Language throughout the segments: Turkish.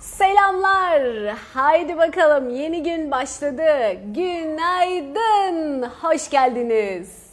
Selamlar. Haydi bakalım yeni gün başladı. Günaydın. Hoş geldiniz.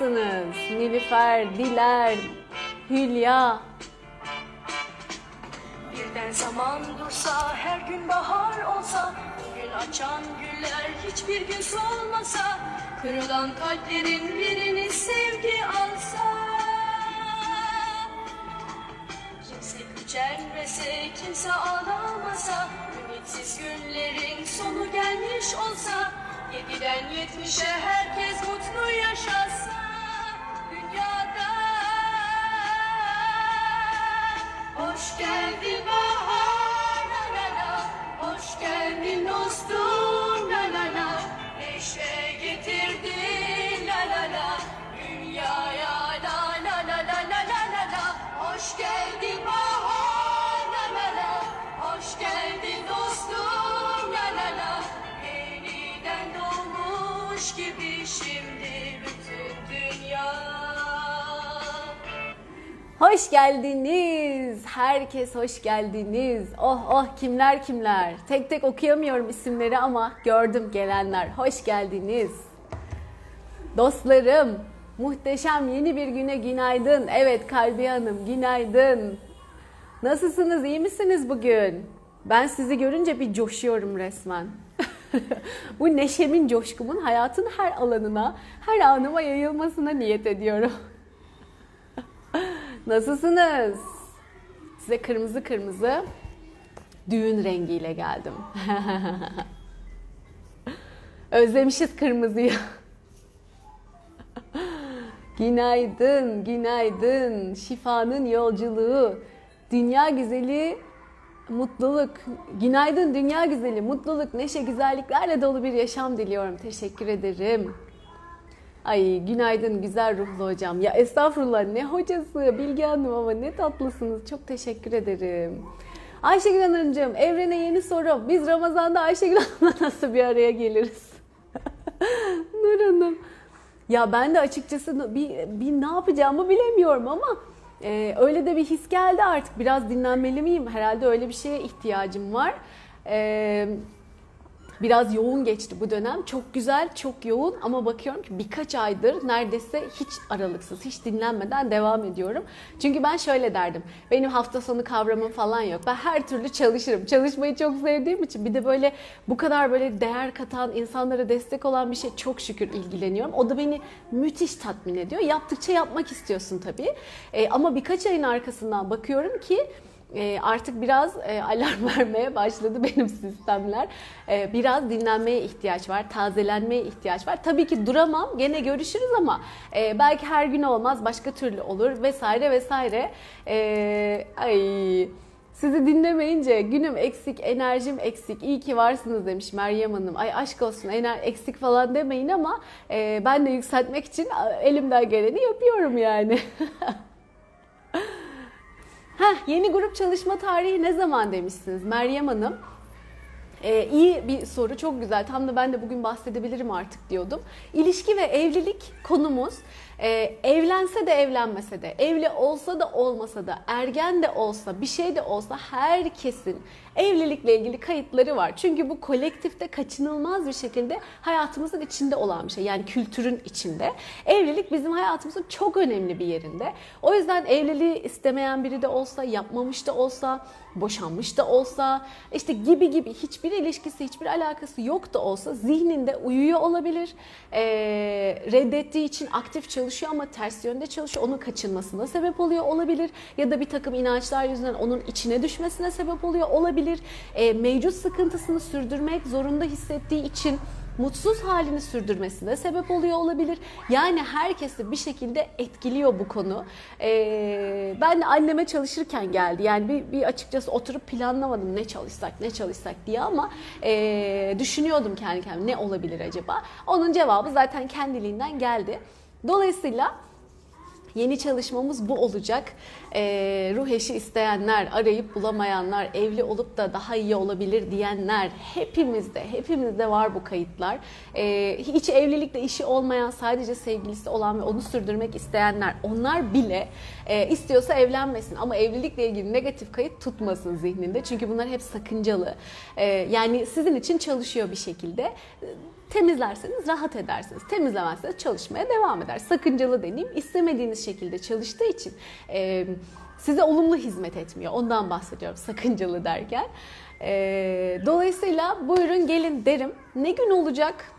Harikasınız. Nilüfer, Diler, Hülya. Birden zaman dursa, her gün bahar olsa, Gün açan güller hiçbir gün solmasa, Kırılan kalplerin birini sevgi alsa. Kimse gücenmese, kimse ağlamasa, Ümitsiz günlerin sonu gelmiş olsa, Yediden yetmişe herkes mutlu yaşasa, Hoş geldin bahar Hoş geldin dostum Hoş geldiniz. Herkes hoş geldiniz. Oh oh kimler kimler. Tek tek okuyamıyorum isimleri ama gördüm gelenler. Hoş geldiniz. Dostlarım, muhteşem yeni bir güne günaydın. Evet Kalbiye Hanım, günaydın. Nasılsınız, iyi misiniz bugün? Ben sizi görünce bir coşuyorum resmen. Bu neşemin, coşkumun hayatın her alanına, her anıma yayılmasına niyet ediyorum. Nasılsınız? Size kırmızı kırmızı düğün rengiyle geldim. Özlemişiz kırmızıyı. günaydın, günaydın. Şifanın yolculuğu. Dünya güzeli mutluluk. Günaydın dünya güzeli. Mutluluk, neşe, güzelliklerle dolu bir yaşam diliyorum. Teşekkür ederim. Ay günaydın güzel ruhlu hocam. Ya estağfurullah ne hocası Bilge Hanım ama ne tatlısınız. Çok teşekkür ederim. Ayşegül Hanımcığım evrene yeni soru. Biz Ramazan'da Ayşegül Hanım'la nasıl bir araya geliriz? Nur Hanım. Ya ben de açıkçası bir, bir ne yapacağımı bilemiyorum ama e, öyle de bir his geldi artık. Biraz dinlenmeli miyim? Herhalde öyle bir şeye ihtiyacım var. Eee Biraz yoğun geçti bu dönem. Çok güzel, çok yoğun ama bakıyorum ki birkaç aydır neredeyse hiç aralıksız, hiç dinlenmeden devam ediyorum. Çünkü ben şöyle derdim. Benim hafta sonu kavramım falan yok. Ben her türlü çalışırım. Çalışmayı çok sevdiğim için bir de böyle bu kadar böyle değer katan, insanlara destek olan bir şey çok şükür ilgileniyorum. O da beni müthiş tatmin ediyor. Yaptıkça yapmak istiyorsun tabii. E, ama birkaç ayın arkasından bakıyorum ki e, artık biraz e, alarm vermeye başladı benim sistemler. E, biraz dinlenmeye ihtiyaç var, tazelenmeye ihtiyaç var. Tabii ki duramam, gene görüşürüz ama e, belki her gün olmaz, başka türlü olur vesaire vesaire. E, ay sizi dinlemeyince günüm eksik, enerjim eksik. İyi ki varsınız demiş Meryem Hanım. Ay aşk olsun ener eksik falan demeyin ama e, ben de yükseltmek için elimden geleni yapıyorum yani. Heh, yeni grup çalışma tarihi ne zaman demişsiniz Meryem Hanım? Ee, iyi bir soru, çok güzel. Tam da ben de bugün bahsedebilirim artık diyordum. İlişki ve evlilik konumuz ee, evlense de evlenmese de, evli olsa da olmasa da, ergen de olsa, bir şey de olsa herkesin evlilikle ilgili kayıtları var. Çünkü bu kolektifte kaçınılmaz bir şekilde hayatımızın içinde olan bir şey. Yani kültürün içinde. Evlilik bizim hayatımızın çok önemli bir yerinde. O yüzden evliliği istemeyen biri de olsa, yapmamış da olsa, boşanmış da olsa, işte gibi gibi hiçbir ilişkisi, hiçbir alakası yok da olsa zihninde uyuyor olabilir. Ee, reddettiği için aktif çalışıyor ama ters yönde çalışıyor. Onun kaçınmasına sebep oluyor olabilir. Ya da bir takım inançlar yüzünden onun içine düşmesine sebep oluyor olabilir. E, mevcut sıkıntısını sürdürmek zorunda hissettiği için mutsuz halini sürdürmesine sebep oluyor olabilir. Yani herkesi bir şekilde etkiliyor bu konu. Ee, ben anneme çalışırken geldi. Yani bir, bir açıkçası oturup planlamadım ne çalışsak ne çalışsak diye ama e, düşünüyordum kendi kendime ne olabilir acaba. Onun cevabı zaten kendiliğinden geldi. Dolayısıyla Yeni çalışmamız bu olacak. Ee, ruh eşi isteyenler, arayıp bulamayanlar, evli olup da daha iyi olabilir diyenler hepimizde, hepimizde var bu kayıtlar. Ee, hiç evlilikle işi olmayan, sadece sevgilisi olan ve onu sürdürmek isteyenler, onlar bile e, istiyorsa evlenmesin ama evlilikle ilgili negatif kayıt tutmasın zihninde. Çünkü bunlar hep sakıncalı. Ee, yani sizin için çalışıyor bir şekilde. Temizlerseniz rahat edersiniz. Temizlemezseniz çalışmaya devam eder. Sakıncalı deneyim istemediğiniz şekilde çalıştığı için e, size olumlu hizmet etmiyor. Ondan bahsediyorum sakıncalı derken. E, dolayısıyla buyurun gelin derim. Ne gün olacak?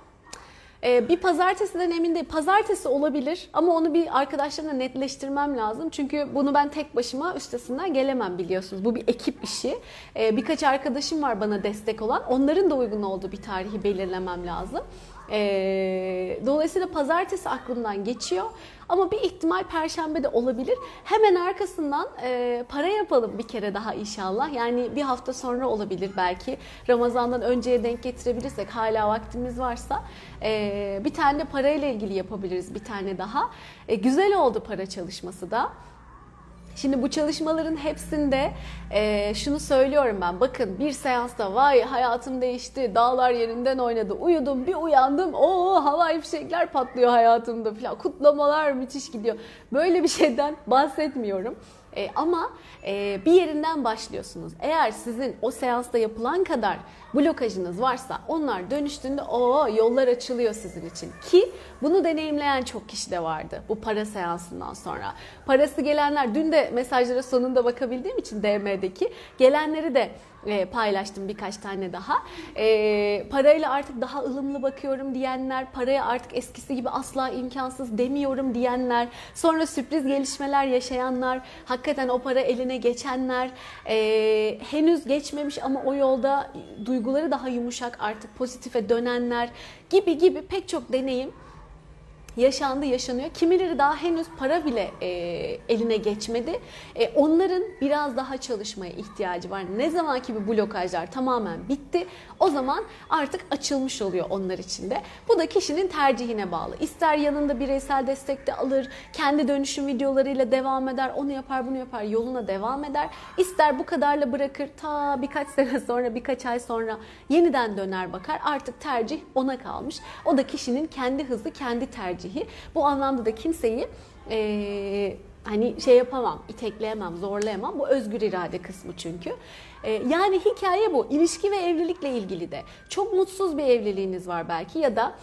Ee, bir pazartesiden emin değilim. Pazartesi olabilir ama onu bir arkadaşlarımla netleştirmem lazım. Çünkü bunu ben tek başıma üstesinden gelemem biliyorsunuz. Bu bir ekip işi. Ee, birkaç arkadaşım var bana destek olan. Onların da uygun olduğu bir tarihi belirlemem lazım. Ee, dolayısıyla pazartesi aklımdan geçiyor. Ama bir ihtimal perşembe de olabilir. Hemen arkasından e, para yapalım bir kere daha inşallah. Yani bir hafta sonra olabilir belki. Ramazan'dan önceye denk getirebilirsek hala vaktimiz varsa e, bir tane de parayla ilgili yapabiliriz bir tane daha. E, güzel oldu para çalışması da. Şimdi bu çalışmaların hepsinde e, şunu söylüyorum ben. Bakın bir seansta vay hayatım değişti, dağlar yerinden oynadı, uyudum bir uyandım, o havai fişekler patlıyor hayatımda falan, kutlamalar müthiş gidiyor. Böyle bir şeyden bahsetmiyorum. E, ama e, bir yerinden başlıyorsunuz. Eğer sizin o seansta yapılan kadar blokajınız varsa onlar dönüştüğünde o yollar açılıyor sizin için. Ki bunu deneyimleyen çok kişi de vardı bu para seansından sonra. Parası gelenler dün de mesajlara sonunda bakabildiğim için DM'deki gelenleri de e, paylaştım birkaç tane daha. E, parayla artık daha ılımlı bakıyorum diyenler, paraya artık eskisi gibi asla imkansız demiyorum diyenler, sonra sürpriz gelişmeler yaşayanlar, hakikaten o para eline geçenler, e, henüz geçmemiş ama o yolda duyguları daha yumuşak artık pozitife dönenler gibi gibi pek çok deneyim yaşandı, yaşanıyor. Kimileri daha henüz para bile e, eline geçmedi. E, onların biraz daha çalışmaya ihtiyacı var. Ne zaman ki bu blokajlar tamamen bitti, o zaman artık açılmış oluyor onlar için de. Bu da kişinin tercihine bağlı. İster yanında bireysel destek de alır, kendi dönüşüm videolarıyla devam eder, onu yapar, bunu yapar, yoluna devam eder. İster bu kadarla bırakır, ta birkaç sene sonra, birkaç ay sonra yeniden döner bakar. Artık tercih ona kalmış. O da kişinin kendi hızı, kendi tercihi. Bu anlamda da kimseyi e, hani şey yapamam, itekleyemem, zorlayamam. Bu özgür irade kısmı çünkü. E, yani hikaye bu. İlişki ve evlilikle ilgili de. Çok mutsuz bir evliliğiniz var belki ya da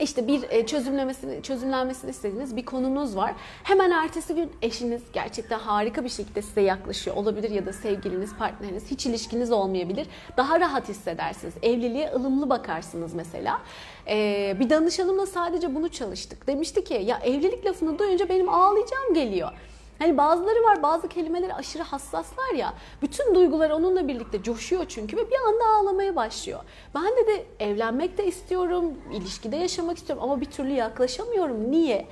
işte bir e, çözümlemesini, çözümlenmesini istediğiniz bir konunuz var. Hemen ertesi gün eşiniz gerçekten harika bir şekilde size yaklaşıyor olabilir ya da sevgiliniz, partneriniz hiç ilişkiniz olmayabilir. Daha rahat hissedersiniz. Evliliğe ılımlı bakarsınız mesela. Ee, bir danışanımla sadece bunu çalıştık. Demişti ki ya evlilik lafını duyunca benim ağlayacağım geliyor. Hani bazıları var bazı kelimeleri aşırı hassaslar ya. Bütün duygular onunla birlikte coşuyor çünkü ve bir anda ağlamaya başlıyor. Ben de de evlenmek de istiyorum, ilişkide yaşamak istiyorum ama bir türlü yaklaşamıyorum. Niye?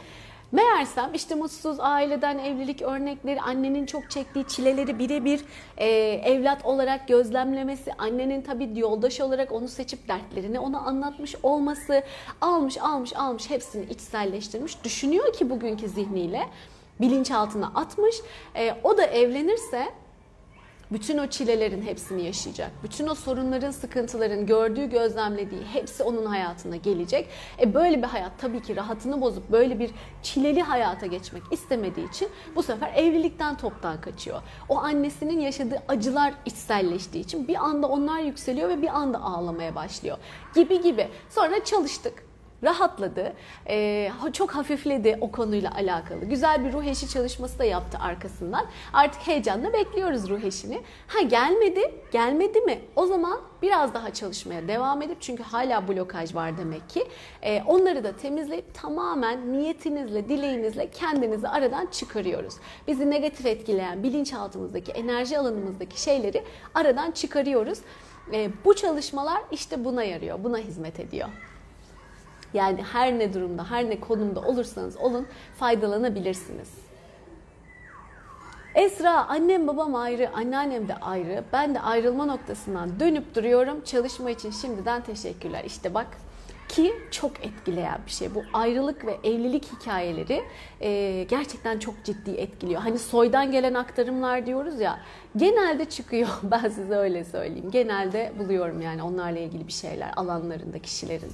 Meğersem işte mutsuz aileden evlilik örnekleri, annenin çok çektiği çileleri birebir e, evlat olarak gözlemlemesi, annenin tabii yoldaş olarak onu seçip dertlerini ona anlatmış olması, almış almış almış hepsini içselleştirmiş, düşünüyor ki bugünkü zihniyle bilinçaltına atmış. E, o da evlenirse bütün o çilelerin hepsini yaşayacak. Bütün o sorunların, sıkıntıların gördüğü, gözlemlediği hepsi onun hayatına gelecek. E böyle bir hayat tabii ki rahatını bozup böyle bir çileli hayata geçmek istemediği için bu sefer evlilikten toptan kaçıyor. O annesinin yaşadığı acılar içselleştiği için bir anda onlar yükseliyor ve bir anda ağlamaya başlıyor. Gibi gibi. Sonra çalıştık rahatladı. Ee, çok hafifledi o konuyla alakalı. Güzel bir ruh eşi çalışması da yaptı arkasından. Artık heyecanla bekliyoruz ruh eşini. Ha gelmedi, gelmedi mi? O zaman biraz daha çalışmaya devam edip çünkü hala blokaj var demek ki. Ee, onları da temizleyip tamamen niyetinizle, dileğinizle kendinizi aradan çıkarıyoruz. Bizi negatif etkileyen bilinçaltımızdaki, enerji alanımızdaki şeyleri aradan çıkarıyoruz. Ee, bu çalışmalar işte buna yarıyor, buna hizmet ediyor. Yani her ne durumda, her ne konumda olursanız olun faydalanabilirsiniz. Esra, annem babam ayrı, anneannem de ayrı. Ben de ayrılma noktasından dönüp duruyorum. Çalışma için şimdiden teşekkürler. İşte bak ki çok etkileyen bir şey. Bu ayrılık ve evlilik hikayeleri e, gerçekten çok ciddi etkiliyor. Hani soydan gelen aktarımlar diyoruz ya genelde çıkıyor. Ben size öyle söyleyeyim. Genelde buluyorum yani onlarla ilgili bir şeyler alanlarında kişilerin.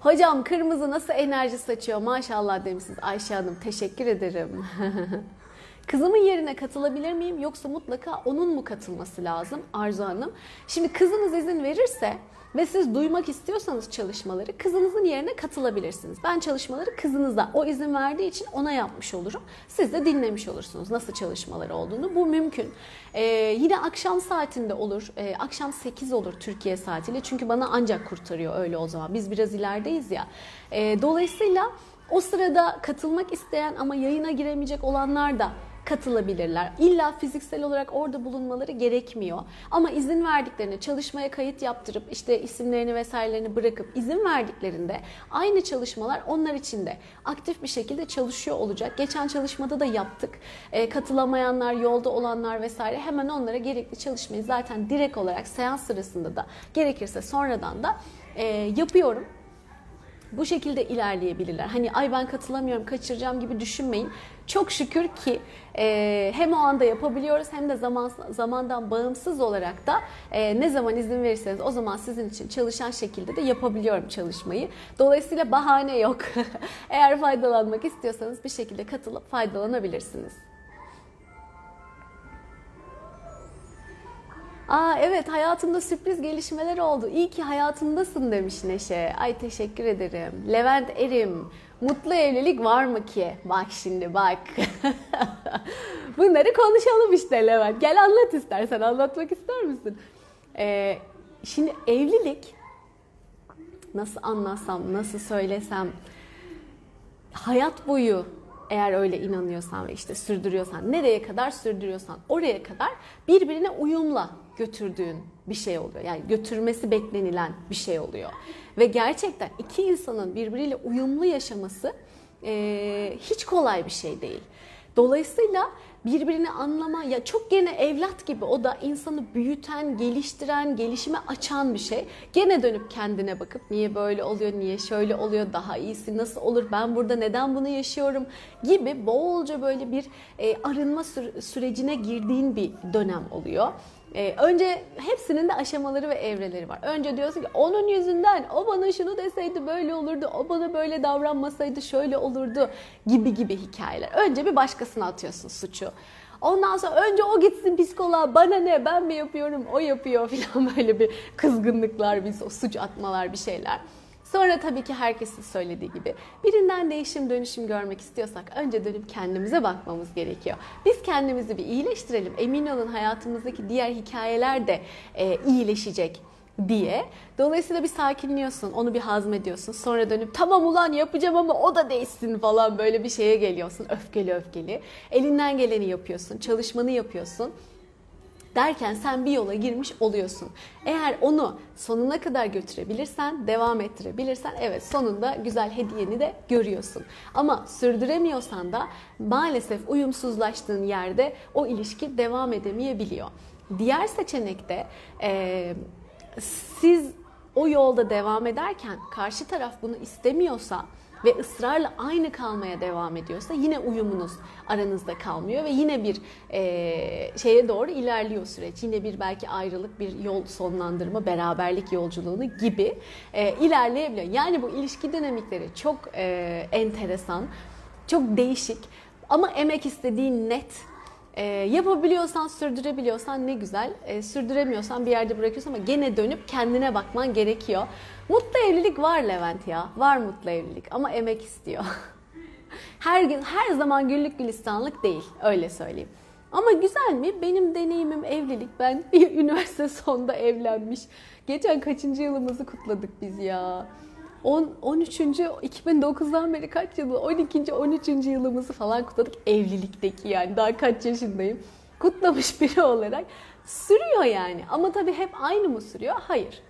Hocam kırmızı nasıl enerji saçıyor maşallah demişsiniz Ayşe Hanım. Teşekkür ederim. Kızımın yerine katılabilir miyim yoksa mutlaka onun mu katılması lazım Arzu Hanım? Şimdi kızınız izin verirse ve siz duymak istiyorsanız çalışmaları kızınızın yerine katılabilirsiniz. Ben çalışmaları kızınıza o izin verdiği için ona yapmış olurum. Siz de dinlemiş olursunuz nasıl çalışmaları olduğunu. Bu mümkün. Ee, yine akşam saatinde olur. Ee, akşam 8 olur Türkiye saatiyle. Çünkü bana ancak kurtarıyor öyle o zaman. Biz biraz ilerideyiz ya. Ee, dolayısıyla o sırada katılmak isteyen ama yayına giremeyecek olanlar da katılabilirler. İlla fiziksel olarak orada bulunmaları gerekmiyor. Ama izin verdiklerinde çalışmaya kayıt yaptırıp işte isimlerini vesairelerini bırakıp izin verdiklerinde aynı çalışmalar onlar için de aktif bir şekilde çalışıyor olacak. Geçen çalışmada da yaptık. E, katılamayanlar, yolda olanlar vesaire hemen onlara gerekli çalışmayı zaten direkt olarak seans sırasında da gerekirse sonradan da e, yapıyorum bu şekilde ilerleyebilirler. Hani ay ben katılamıyorum, kaçıracağım gibi düşünmeyin. Çok şükür ki e, hem o anda yapabiliyoruz hem de zaman zamandan bağımsız olarak da e, ne zaman izin verirseniz o zaman sizin için çalışan şekilde de yapabiliyorum çalışmayı. Dolayısıyla bahane yok. Eğer faydalanmak istiyorsanız bir şekilde katılıp faydalanabilirsiniz. Aa evet hayatımda sürpriz gelişmeler oldu. İyi ki hayatımdasın demiş Neşe. Ay teşekkür ederim. Levent Erim. Mutlu evlilik var mı ki? Bak şimdi bak. Bunları konuşalım işte Levent. Gel anlat istersen. Anlatmak ister misin? Ee, şimdi evlilik nasıl anlatsam, nasıl söylesem hayat boyu eğer öyle inanıyorsan ve işte sürdürüyorsan, nereye kadar sürdürüyorsan oraya kadar birbirine uyumla götürdüğün bir şey oluyor. Yani götürmesi beklenilen bir şey oluyor. Ve gerçekten iki insanın birbiriyle uyumlu yaşaması e, hiç kolay bir şey değil. Dolayısıyla birbirini anlama ya çok gene evlat gibi o da insanı büyüten, geliştiren, gelişime açan bir şey. Gene dönüp kendine bakıp niye böyle oluyor, niye şöyle oluyor, daha iyisi nasıl olur, ben burada neden bunu yaşıyorum gibi bolca böyle bir e, arınma sürecine girdiğin bir dönem oluyor. Ee, önce hepsinin de aşamaları ve evreleri var. Önce diyorsun ki onun yüzünden o bana şunu deseydi böyle olurdu, o bana böyle davranmasaydı şöyle olurdu gibi gibi hikayeler. Önce bir başkasına atıyorsun suçu. Ondan sonra önce o gitsin psikoloğa bana ne ben mi yapıyorum o yapıyor falan böyle bir kızgınlıklar, bir suç atmalar bir şeyler. Sonra tabii ki herkesin söylediği gibi birinden değişim dönüşüm görmek istiyorsak önce dönüp kendimize bakmamız gerekiyor. Biz kendimizi bir iyileştirelim. Emin olun hayatımızdaki diğer hikayeler de e, iyileşecek diye. Dolayısıyla bir sakinliyorsun, onu bir hazmediyorsun. Sonra dönüp tamam ulan yapacağım ama o da değişsin falan böyle bir şeye geliyorsun. Öfkeli öfkeli. Elinden geleni yapıyorsun, çalışmanı yapıyorsun derken sen bir yola girmiş oluyorsun. Eğer onu sonuna kadar götürebilirsen, devam ettirebilirsen evet sonunda güzel hediyeni de görüyorsun. Ama sürdüremiyorsan da maalesef uyumsuzlaştığın yerde o ilişki devam edemeyebiliyor. Diğer seçenekte e, siz o yolda devam ederken karşı taraf bunu istemiyorsa ve ısrarla aynı kalmaya devam ediyorsa yine uyumunuz aranızda kalmıyor ve yine bir e, şeye doğru ilerliyor süreç. Yine bir belki ayrılık, bir yol sonlandırma, beraberlik yolculuğunu gibi e, ilerleyebiliyor. Yani bu ilişki dinamikleri çok e, enteresan, çok değişik ama emek istediği net E, yapabiliyorsan, sürdürebiliyorsan ne güzel. E, sürdüremiyorsan bir yerde bırakıyorsun ama gene dönüp kendine bakman gerekiyor. Mutlu evlilik var Levent ya. Var mutlu evlilik ama emek istiyor. her gün her zaman güllük gülistanlık değil öyle söyleyeyim. Ama güzel mi? Benim deneyimim evlilik. Ben üniversite sonunda evlenmiş. Geçen kaçıncı yılımızı kutladık biz ya. 10, 13. 2009'dan beri kaç yılı? 12. 13. yılımızı falan kutladık. Evlilikteki yani daha kaç yaşındayım. Kutlamış biri olarak. Sürüyor yani. Ama tabii hep aynı mı sürüyor? Hayır.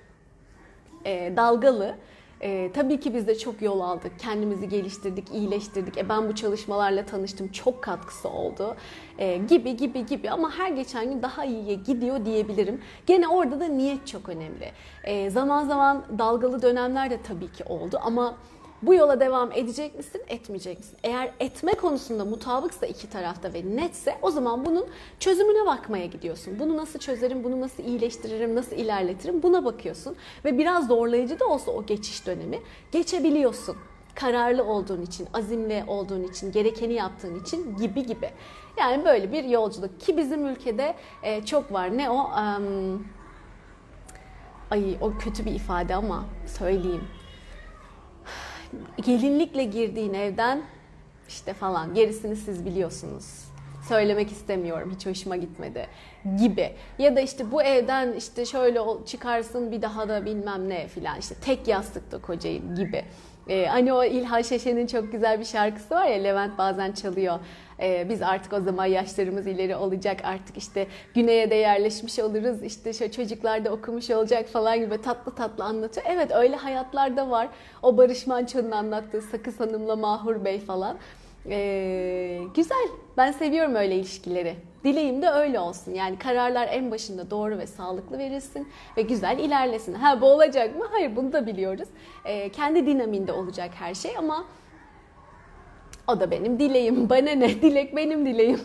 Ee, dalgalı. Ee, tabii ki biz de çok yol aldık. Kendimizi geliştirdik, iyileştirdik. E, ben bu çalışmalarla tanıştım. Çok katkısı oldu. Ee, gibi gibi gibi ama her geçen gün daha iyiye gidiyor diyebilirim. Gene orada da niyet çok önemli. Ee, zaman zaman dalgalı dönemler de tabii ki oldu ama bu yola devam edecek misin, etmeyecek misin? Eğer etme konusunda mutabıksa iki tarafta ve netse o zaman bunun çözümüne bakmaya gidiyorsun. Bunu nasıl çözerim, bunu nasıl iyileştiririm, nasıl ilerletirim buna bakıyorsun. Ve biraz zorlayıcı da olsa o geçiş dönemi geçebiliyorsun. Kararlı olduğun için, azimli olduğun için, gerekeni yaptığın için gibi gibi. Yani böyle bir yolculuk ki bizim ülkede e, çok var. Ne o? Um, ay o kötü bir ifade ama söyleyeyim gelinlikle girdiğin evden işte falan gerisini siz biliyorsunuz. Söylemek istemiyorum hiç hoşuma gitmedi gibi. Ya da işte bu evden işte şöyle çıkarsın bir daha da bilmem ne filan işte tek yastıkta kocayım gibi. Ee, hani o İlhan Şeşen'in çok güzel bir şarkısı var ya Levent bazen çalıyor. Ee, biz artık o zaman yaşlarımız ileri olacak artık işte güneye de yerleşmiş oluruz işte şu çocuklar da okumuş olacak falan gibi tatlı tatlı anlatıyor. Evet öyle hayatlarda var. O Barış Manço'nun anlattığı Sakız Hanım'la Mahur Bey falan. Ee, güzel. Ben seviyorum öyle ilişkileri. Dileğim de öyle olsun. Yani kararlar en başında doğru ve sağlıklı verilsin ve güzel ilerlesin. Ha bu olacak mı? Hayır bunu da biliyoruz. Ee, kendi dinaminde olacak her şey ama o da benim dileğim. Bana ne? Dilek benim dileğim.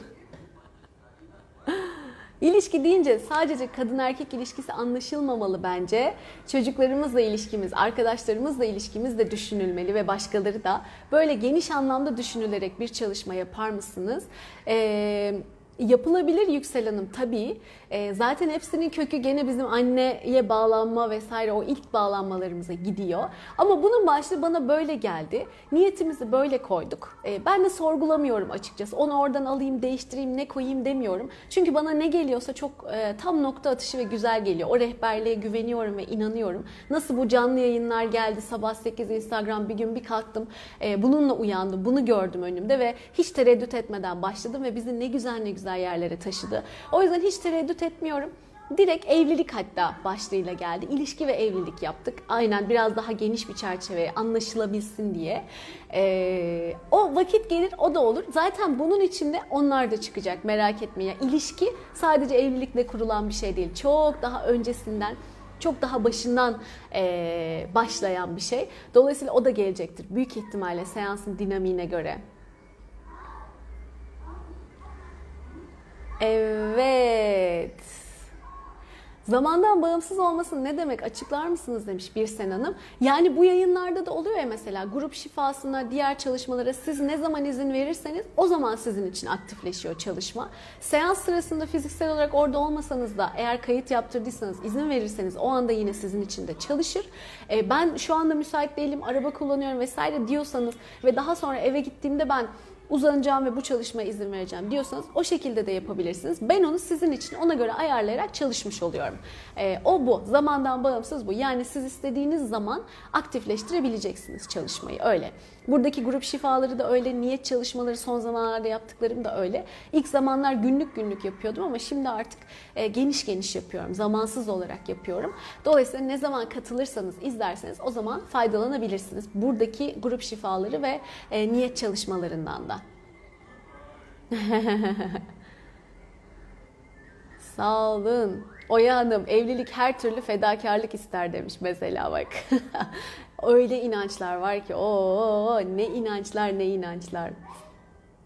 İlişki deyince sadece kadın erkek ilişkisi anlaşılmamalı bence. Çocuklarımızla ilişkimiz, arkadaşlarımızla ilişkimiz de düşünülmeli ve başkaları da böyle geniş anlamda düşünülerek bir çalışma yapar mısınız? Ee, Yapılabilir Yüksel Hanım tabii. E, zaten hepsinin kökü gene bizim anneye bağlanma vesaire o ilk bağlanmalarımıza gidiyor. Ama bunun başlığı bana böyle geldi. Niyetimizi böyle koyduk. E, ben de sorgulamıyorum açıkçası. Onu oradan alayım, değiştireyim, ne koyayım demiyorum. Çünkü bana ne geliyorsa çok e, tam nokta atışı ve güzel geliyor. O rehberliğe güveniyorum ve inanıyorum. Nasıl bu canlı yayınlar geldi sabah 8 Instagram bir gün bir kalktım. E, bununla uyandım. Bunu gördüm önümde ve hiç tereddüt etmeden başladım ve bizi ne güzel ne güzel güzel yerlere taşıdı. O yüzden hiç tereddüt etmiyorum. Direkt evlilik hatta başlığıyla geldi. İlişki ve evlilik yaptık. Aynen biraz daha geniş bir çerçeveye anlaşılabilsin diye. Ee, o vakit gelir o da olur. Zaten bunun içinde onlar da çıkacak merak etmeyin. Yani ilişki sadece evlilikle kurulan bir şey değil. Çok daha öncesinden çok daha başından e, başlayan bir şey. Dolayısıyla o da gelecektir. Büyük ihtimalle seansın dinamiğine göre. Evet. Zamandan bağımsız olmasın ne demek açıklar mısınız demiş bir Sen Hanım. Yani bu yayınlarda da oluyor ya mesela grup şifasına, diğer çalışmalara siz ne zaman izin verirseniz o zaman sizin için aktifleşiyor çalışma. Seans sırasında fiziksel olarak orada olmasanız da eğer kayıt yaptırdıysanız izin verirseniz o anda yine sizin için de çalışır. E, ben şu anda müsait değilim, araba kullanıyorum vesaire diyorsanız ve daha sonra eve gittiğimde ben uzanacağım ve bu çalışmaya izin vereceğim diyorsanız o şekilde de yapabilirsiniz. Ben onu sizin için ona göre ayarlayarak çalışmış oluyorum. E, o bu. Zamandan bağımsız bu. Yani siz istediğiniz zaman aktifleştirebileceksiniz çalışmayı. Öyle. Buradaki grup şifaları da öyle. Niyet çalışmaları son zamanlarda yaptıklarım da öyle. İlk zamanlar günlük günlük yapıyordum ama şimdi artık e, geniş geniş yapıyorum. Zamansız olarak yapıyorum. Dolayısıyla ne zaman katılırsanız, izlerseniz o zaman faydalanabilirsiniz. Buradaki grup şifaları ve e, niyet çalışmalarından da. Sağ olun. Oya Hanım evlilik her türlü fedakarlık ister demiş mesela bak. Öyle inançlar var ki o ne inançlar ne inançlar.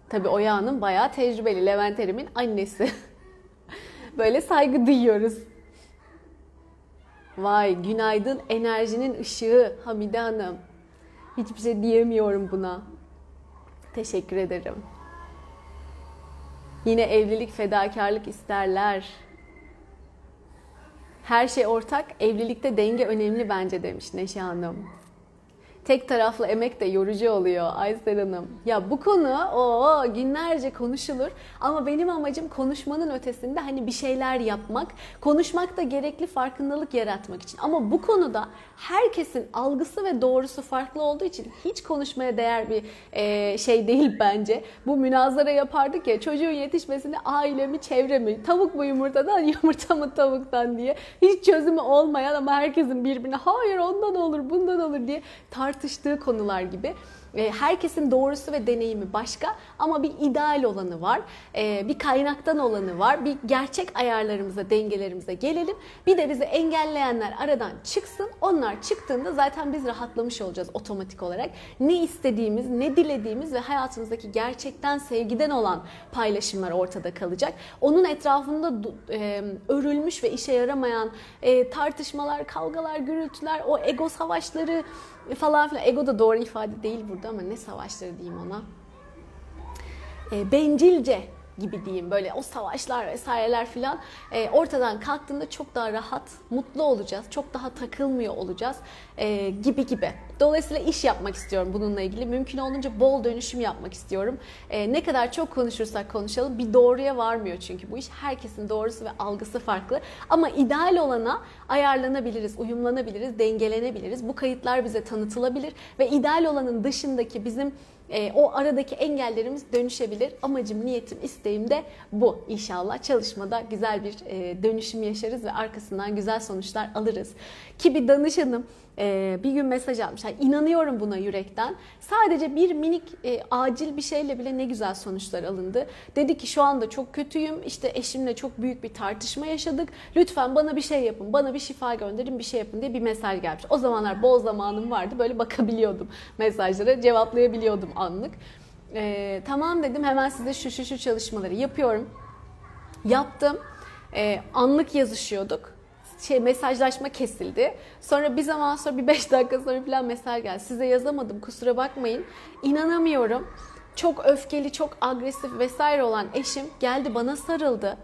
Tabii Oya Hanım bayağı tecrübeli. Levent Erim'in annesi. Böyle saygı duyuyoruz. Vay günaydın enerjinin ışığı Hamide Hanım. Hiçbir şey diyemiyorum buna. Teşekkür ederim. Yine evlilik fedakarlık isterler. Her şey ortak, evlilikte denge önemli bence demiş Neşe Hanım. Tek taraflı emek de yorucu oluyor Aysel Hanım. Ya bu konu o günlerce konuşulur ama benim amacım konuşmanın ötesinde hani bir şeyler yapmak, konuşmak da gerekli farkındalık yaratmak için. Ama bu konuda herkesin algısı ve doğrusu farklı olduğu için hiç konuşmaya değer bir e, şey değil bence. Bu münazara yapardık ya çocuğun yetişmesinde aile mi çevre mi, tavuk mu yumurtadan yumurta mı tavuktan diye hiç çözümü olmayan ama herkesin birbirine hayır ondan olur bundan olur diye tartıştığı konular gibi. E, herkesin doğrusu ve deneyimi başka ama bir ideal olanı var. E, bir kaynaktan olanı var. Bir gerçek ayarlarımıza, dengelerimize gelelim. Bir de bizi engelleyenler aradan çıksın. Onlar çıktığında zaten biz rahatlamış olacağız otomatik olarak. Ne istediğimiz, ne dilediğimiz ve hayatımızdaki gerçekten sevgiden olan paylaşımlar ortada kalacak. Onun etrafında e, örülmüş ve işe yaramayan tartışmalar, kavgalar, gürültüler, o ego savaşları falan filan. Ego da doğru ifade değil burada ama ne savaşları diyeyim ona. E, bencilce gibi diyeyim böyle o savaşlar vesaireler filan e, ortadan kalktığında çok daha rahat, mutlu olacağız. Çok daha takılmıyor olacağız e, gibi gibi. Dolayısıyla iş yapmak istiyorum bununla ilgili. Mümkün olduğunca bol dönüşüm yapmak istiyorum. E, ne kadar çok konuşursak konuşalım bir doğruya varmıyor çünkü bu iş. Herkesin doğrusu ve algısı farklı. Ama ideal olana ayarlanabiliriz, uyumlanabiliriz, dengelenebiliriz. Bu kayıtlar bize tanıtılabilir ve ideal olanın dışındaki bizim e, o aradaki engellerimiz dönüşebilir. Amacım, niyetim, isteğim de bu inşallah. Çalışmada güzel bir e, dönüşüm yaşarız ve arkasından güzel sonuçlar alırız. Ki bir danışanım e, bir gün mesaj atmış. Yani inanıyorum buna yürekten. Sadece bir minik e, acil bir şeyle bile ne güzel sonuçlar alındı. Dedi ki şu anda çok kötüyüm. İşte eşimle çok büyük bir tartışma yaşadık. Lütfen bana bir şey yapın. Bana bir şifa gönderin bir şey yapın diye bir mesaj gelmiş. O zamanlar bol zamanım vardı. Böyle bakabiliyordum mesajlara. Cevaplayabiliyordum anlık. E, tamam dedim hemen size şu şu şu çalışmaları yapıyorum. Yaptım. E, anlık yazışıyorduk şey mesajlaşma kesildi. Sonra bir zaman sonra bir 5 dakika sonra falan mesaj geldi. Size yazamadım kusura bakmayın. İnanamıyorum. Çok öfkeli, çok agresif vesaire olan eşim geldi bana sarıldı.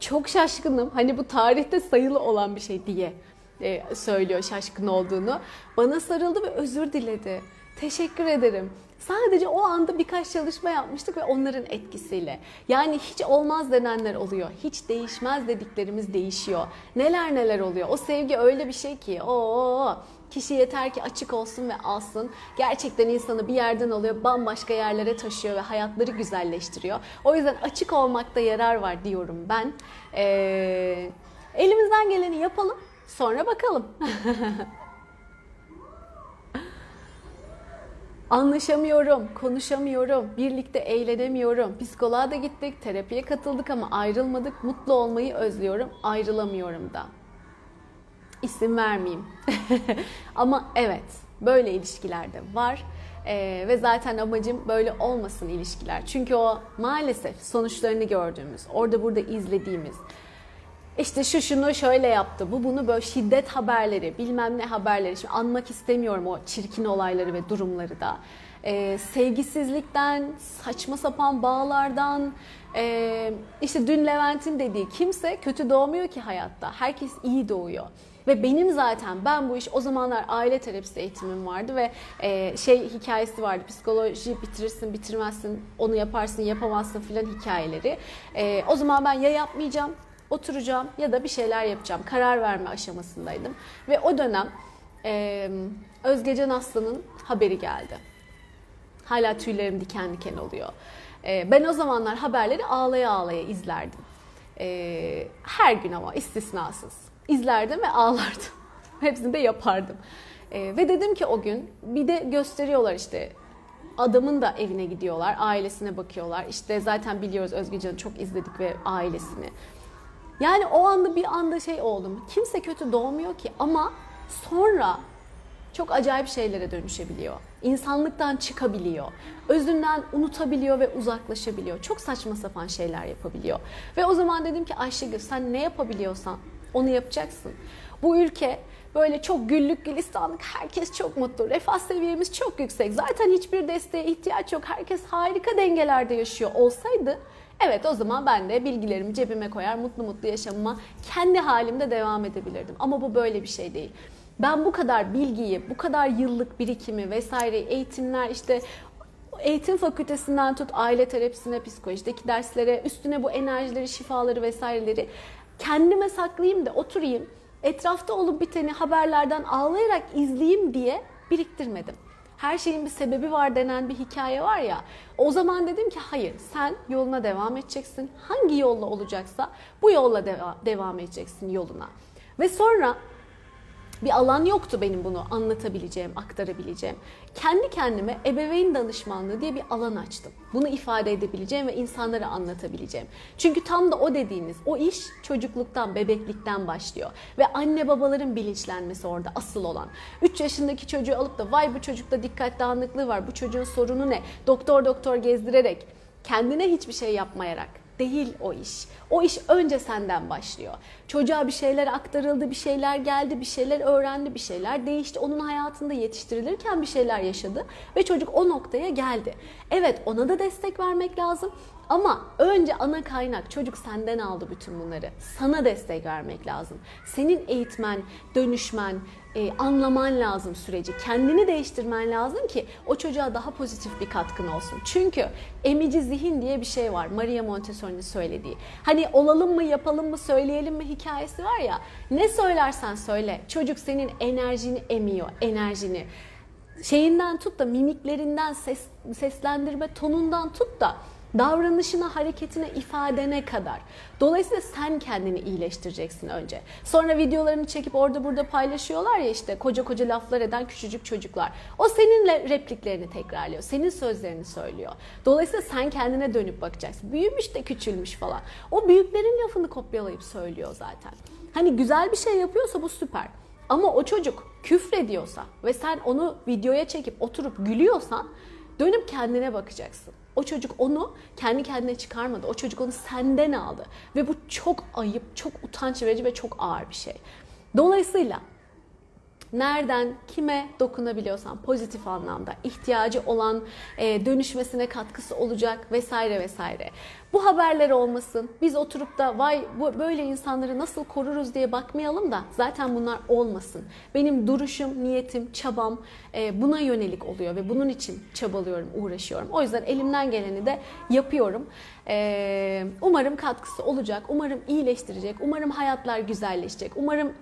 Çok şaşkınım. Hani bu tarihte sayılı olan bir şey diye e, söylüyor şaşkın olduğunu. Bana sarıldı ve özür diledi. Teşekkür ederim. Sadece o anda birkaç çalışma yapmıştık ve onların etkisiyle. Yani hiç olmaz denenler oluyor. Hiç değişmez dediklerimiz değişiyor. Neler neler oluyor. O sevgi öyle bir şey ki. Oo, kişi yeter ki açık olsun ve alsın. Gerçekten insanı bir yerden alıyor, bambaşka yerlere taşıyor ve hayatları güzelleştiriyor. O yüzden açık olmakta yarar var diyorum ben. Ee, elimizden geleni yapalım, sonra bakalım. Anlaşamıyorum, konuşamıyorum, birlikte eğlenemiyorum. Psikoloğa da gittik, terapiye katıldık ama ayrılmadık. Mutlu olmayı özlüyorum, ayrılamıyorum da. İsim vermeyeyim. ama evet, böyle ilişkiler de var. Ee, ve zaten amacım böyle olmasın ilişkiler. Çünkü o maalesef sonuçlarını gördüğümüz, orada burada izlediğimiz, işte şu şunu şöyle yaptı, bu bunu böyle şiddet haberleri, bilmem ne haberleri. Şimdi anmak istemiyorum o çirkin olayları ve durumları da. Ee, sevgisizlikten, saçma sapan bağlardan, e, işte dün Levent'in dediği kimse kötü doğmuyor ki hayatta. Herkes iyi doğuyor. Ve benim zaten ben bu iş o zamanlar aile terapisi eğitimim vardı ve e, şey hikayesi vardı. Psikoloji bitirirsin, bitirmezsin, onu yaparsın, yapamazsın filan hikayeleri. E, o zaman ben ya yapmayacağım oturacağım ya da bir şeyler yapacağım. Karar verme aşamasındaydım. Ve o dönem e, Özgecan Aslan'ın haberi geldi. Hala tüylerim diken diken oluyor. E, ben o zamanlar haberleri ağlaya ağlaya izlerdim. E, her gün ama istisnasız. İzlerdim ve ağlardım. Hepsini de yapardım. E, ve dedim ki o gün bir de gösteriyorlar işte adamın da evine gidiyorlar, ailesine bakıyorlar. İşte zaten biliyoruz Özgecan'ı çok izledik ve ailesini. Yani o anda bir anda şey oldum. Kimse kötü doğmuyor ki ama sonra çok acayip şeylere dönüşebiliyor. İnsanlıktan çıkabiliyor. Özünden unutabiliyor ve uzaklaşabiliyor. Çok saçma sapan şeyler yapabiliyor. Ve o zaman dedim ki Ayşegül sen ne yapabiliyorsan onu yapacaksın. Bu ülke böyle çok güllük gülistanlık, herkes çok mutlu, refah seviyemiz çok yüksek. Zaten hiçbir desteğe ihtiyaç yok. Herkes harika dengelerde yaşıyor olsaydı Evet o zaman ben de bilgilerimi cebime koyar, mutlu mutlu yaşamıma kendi halimde devam edebilirdim. Ama bu böyle bir şey değil. Ben bu kadar bilgiyi, bu kadar yıllık birikimi vesaire eğitimler işte eğitim fakültesinden tut aile terapisine, psikolojideki derslere, üstüne bu enerjileri, şifaları vesaireleri kendime saklayayım da oturayım. Etrafta olup biteni haberlerden ağlayarak izleyeyim diye biriktirmedim. Her şeyin bir sebebi var denen bir hikaye var ya. O zaman dedim ki hayır sen yoluna devam edeceksin. Hangi yolla olacaksa bu yolla deva- devam edeceksin yoluna. Ve sonra bir alan yoktu benim bunu anlatabileceğim, aktarabileceğim. Kendi kendime ebeveyn danışmanlığı diye bir alan açtım. Bunu ifade edebileceğim ve insanlara anlatabileceğim. Çünkü tam da o dediğiniz, o iş çocukluktan, bebeklikten başlıyor. Ve anne babaların bilinçlenmesi orada asıl olan. 3 yaşındaki çocuğu alıp da vay bu çocukta dikkat dağınıklığı var, bu çocuğun sorunu ne? Doktor doktor gezdirerek, kendine hiçbir şey yapmayarak değil o iş. O iş önce senden başlıyor. Çocuğa bir şeyler aktarıldı, bir şeyler geldi, bir şeyler öğrendi, bir şeyler değişti. Onun hayatında yetiştirilirken bir şeyler yaşadı ve çocuk o noktaya geldi. Evet ona da destek vermek lazım ama önce ana kaynak çocuk senden aldı bütün bunları. Sana destek vermek lazım. Senin eğitmen, dönüşmen, e, anlaman lazım süreci. Kendini değiştirmen lazım ki o çocuğa daha pozitif bir katkın olsun. Çünkü emici zihin diye bir şey var. Maria Montessori'nin söylediği. Hani olalım mı, yapalım mı, söyleyelim mi hikayesi var ya. Ne söylersen söyle. Çocuk senin enerjini emiyor, enerjini. Şeyinden tut da mimiklerinden, ses, seslendirme tonundan tut da davranışına, hareketine, ifadene kadar. Dolayısıyla sen kendini iyileştireceksin önce. Sonra videolarını çekip orada burada paylaşıyorlar ya işte koca koca laflar eden küçücük çocuklar. O seninle repliklerini tekrarlıyor. Senin sözlerini söylüyor. Dolayısıyla sen kendine dönüp bakacaksın. Büyümüş de küçülmüş falan. O büyüklerin lafını kopyalayıp söylüyor zaten. Hani güzel bir şey yapıyorsa bu süper. Ama o çocuk küfrediyorsa ve sen onu videoya çekip oturup gülüyorsan dönüp kendine bakacaksın. O çocuk onu kendi kendine çıkarmadı. O çocuk onu senden aldı. Ve bu çok ayıp, çok utanç verici ve çok ağır bir şey. Dolayısıyla nereden kime dokunabiliyorsan pozitif anlamda ihtiyacı olan e, dönüşmesine katkısı olacak vesaire vesaire. Bu haberler olmasın. Biz oturup da vay bu böyle insanları nasıl koruruz diye bakmayalım da zaten bunlar olmasın. Benim duruşum, niyetim, çabam e, buna yönelik oluyor ve bunun için çabalıyorum, uğraşıyorum. O yüzden elimden geleni de yapıyorum. E, umarım katkısı olacak. Umarım iyileştirecek. Umarım hayatlar güzelleşecek. Umarım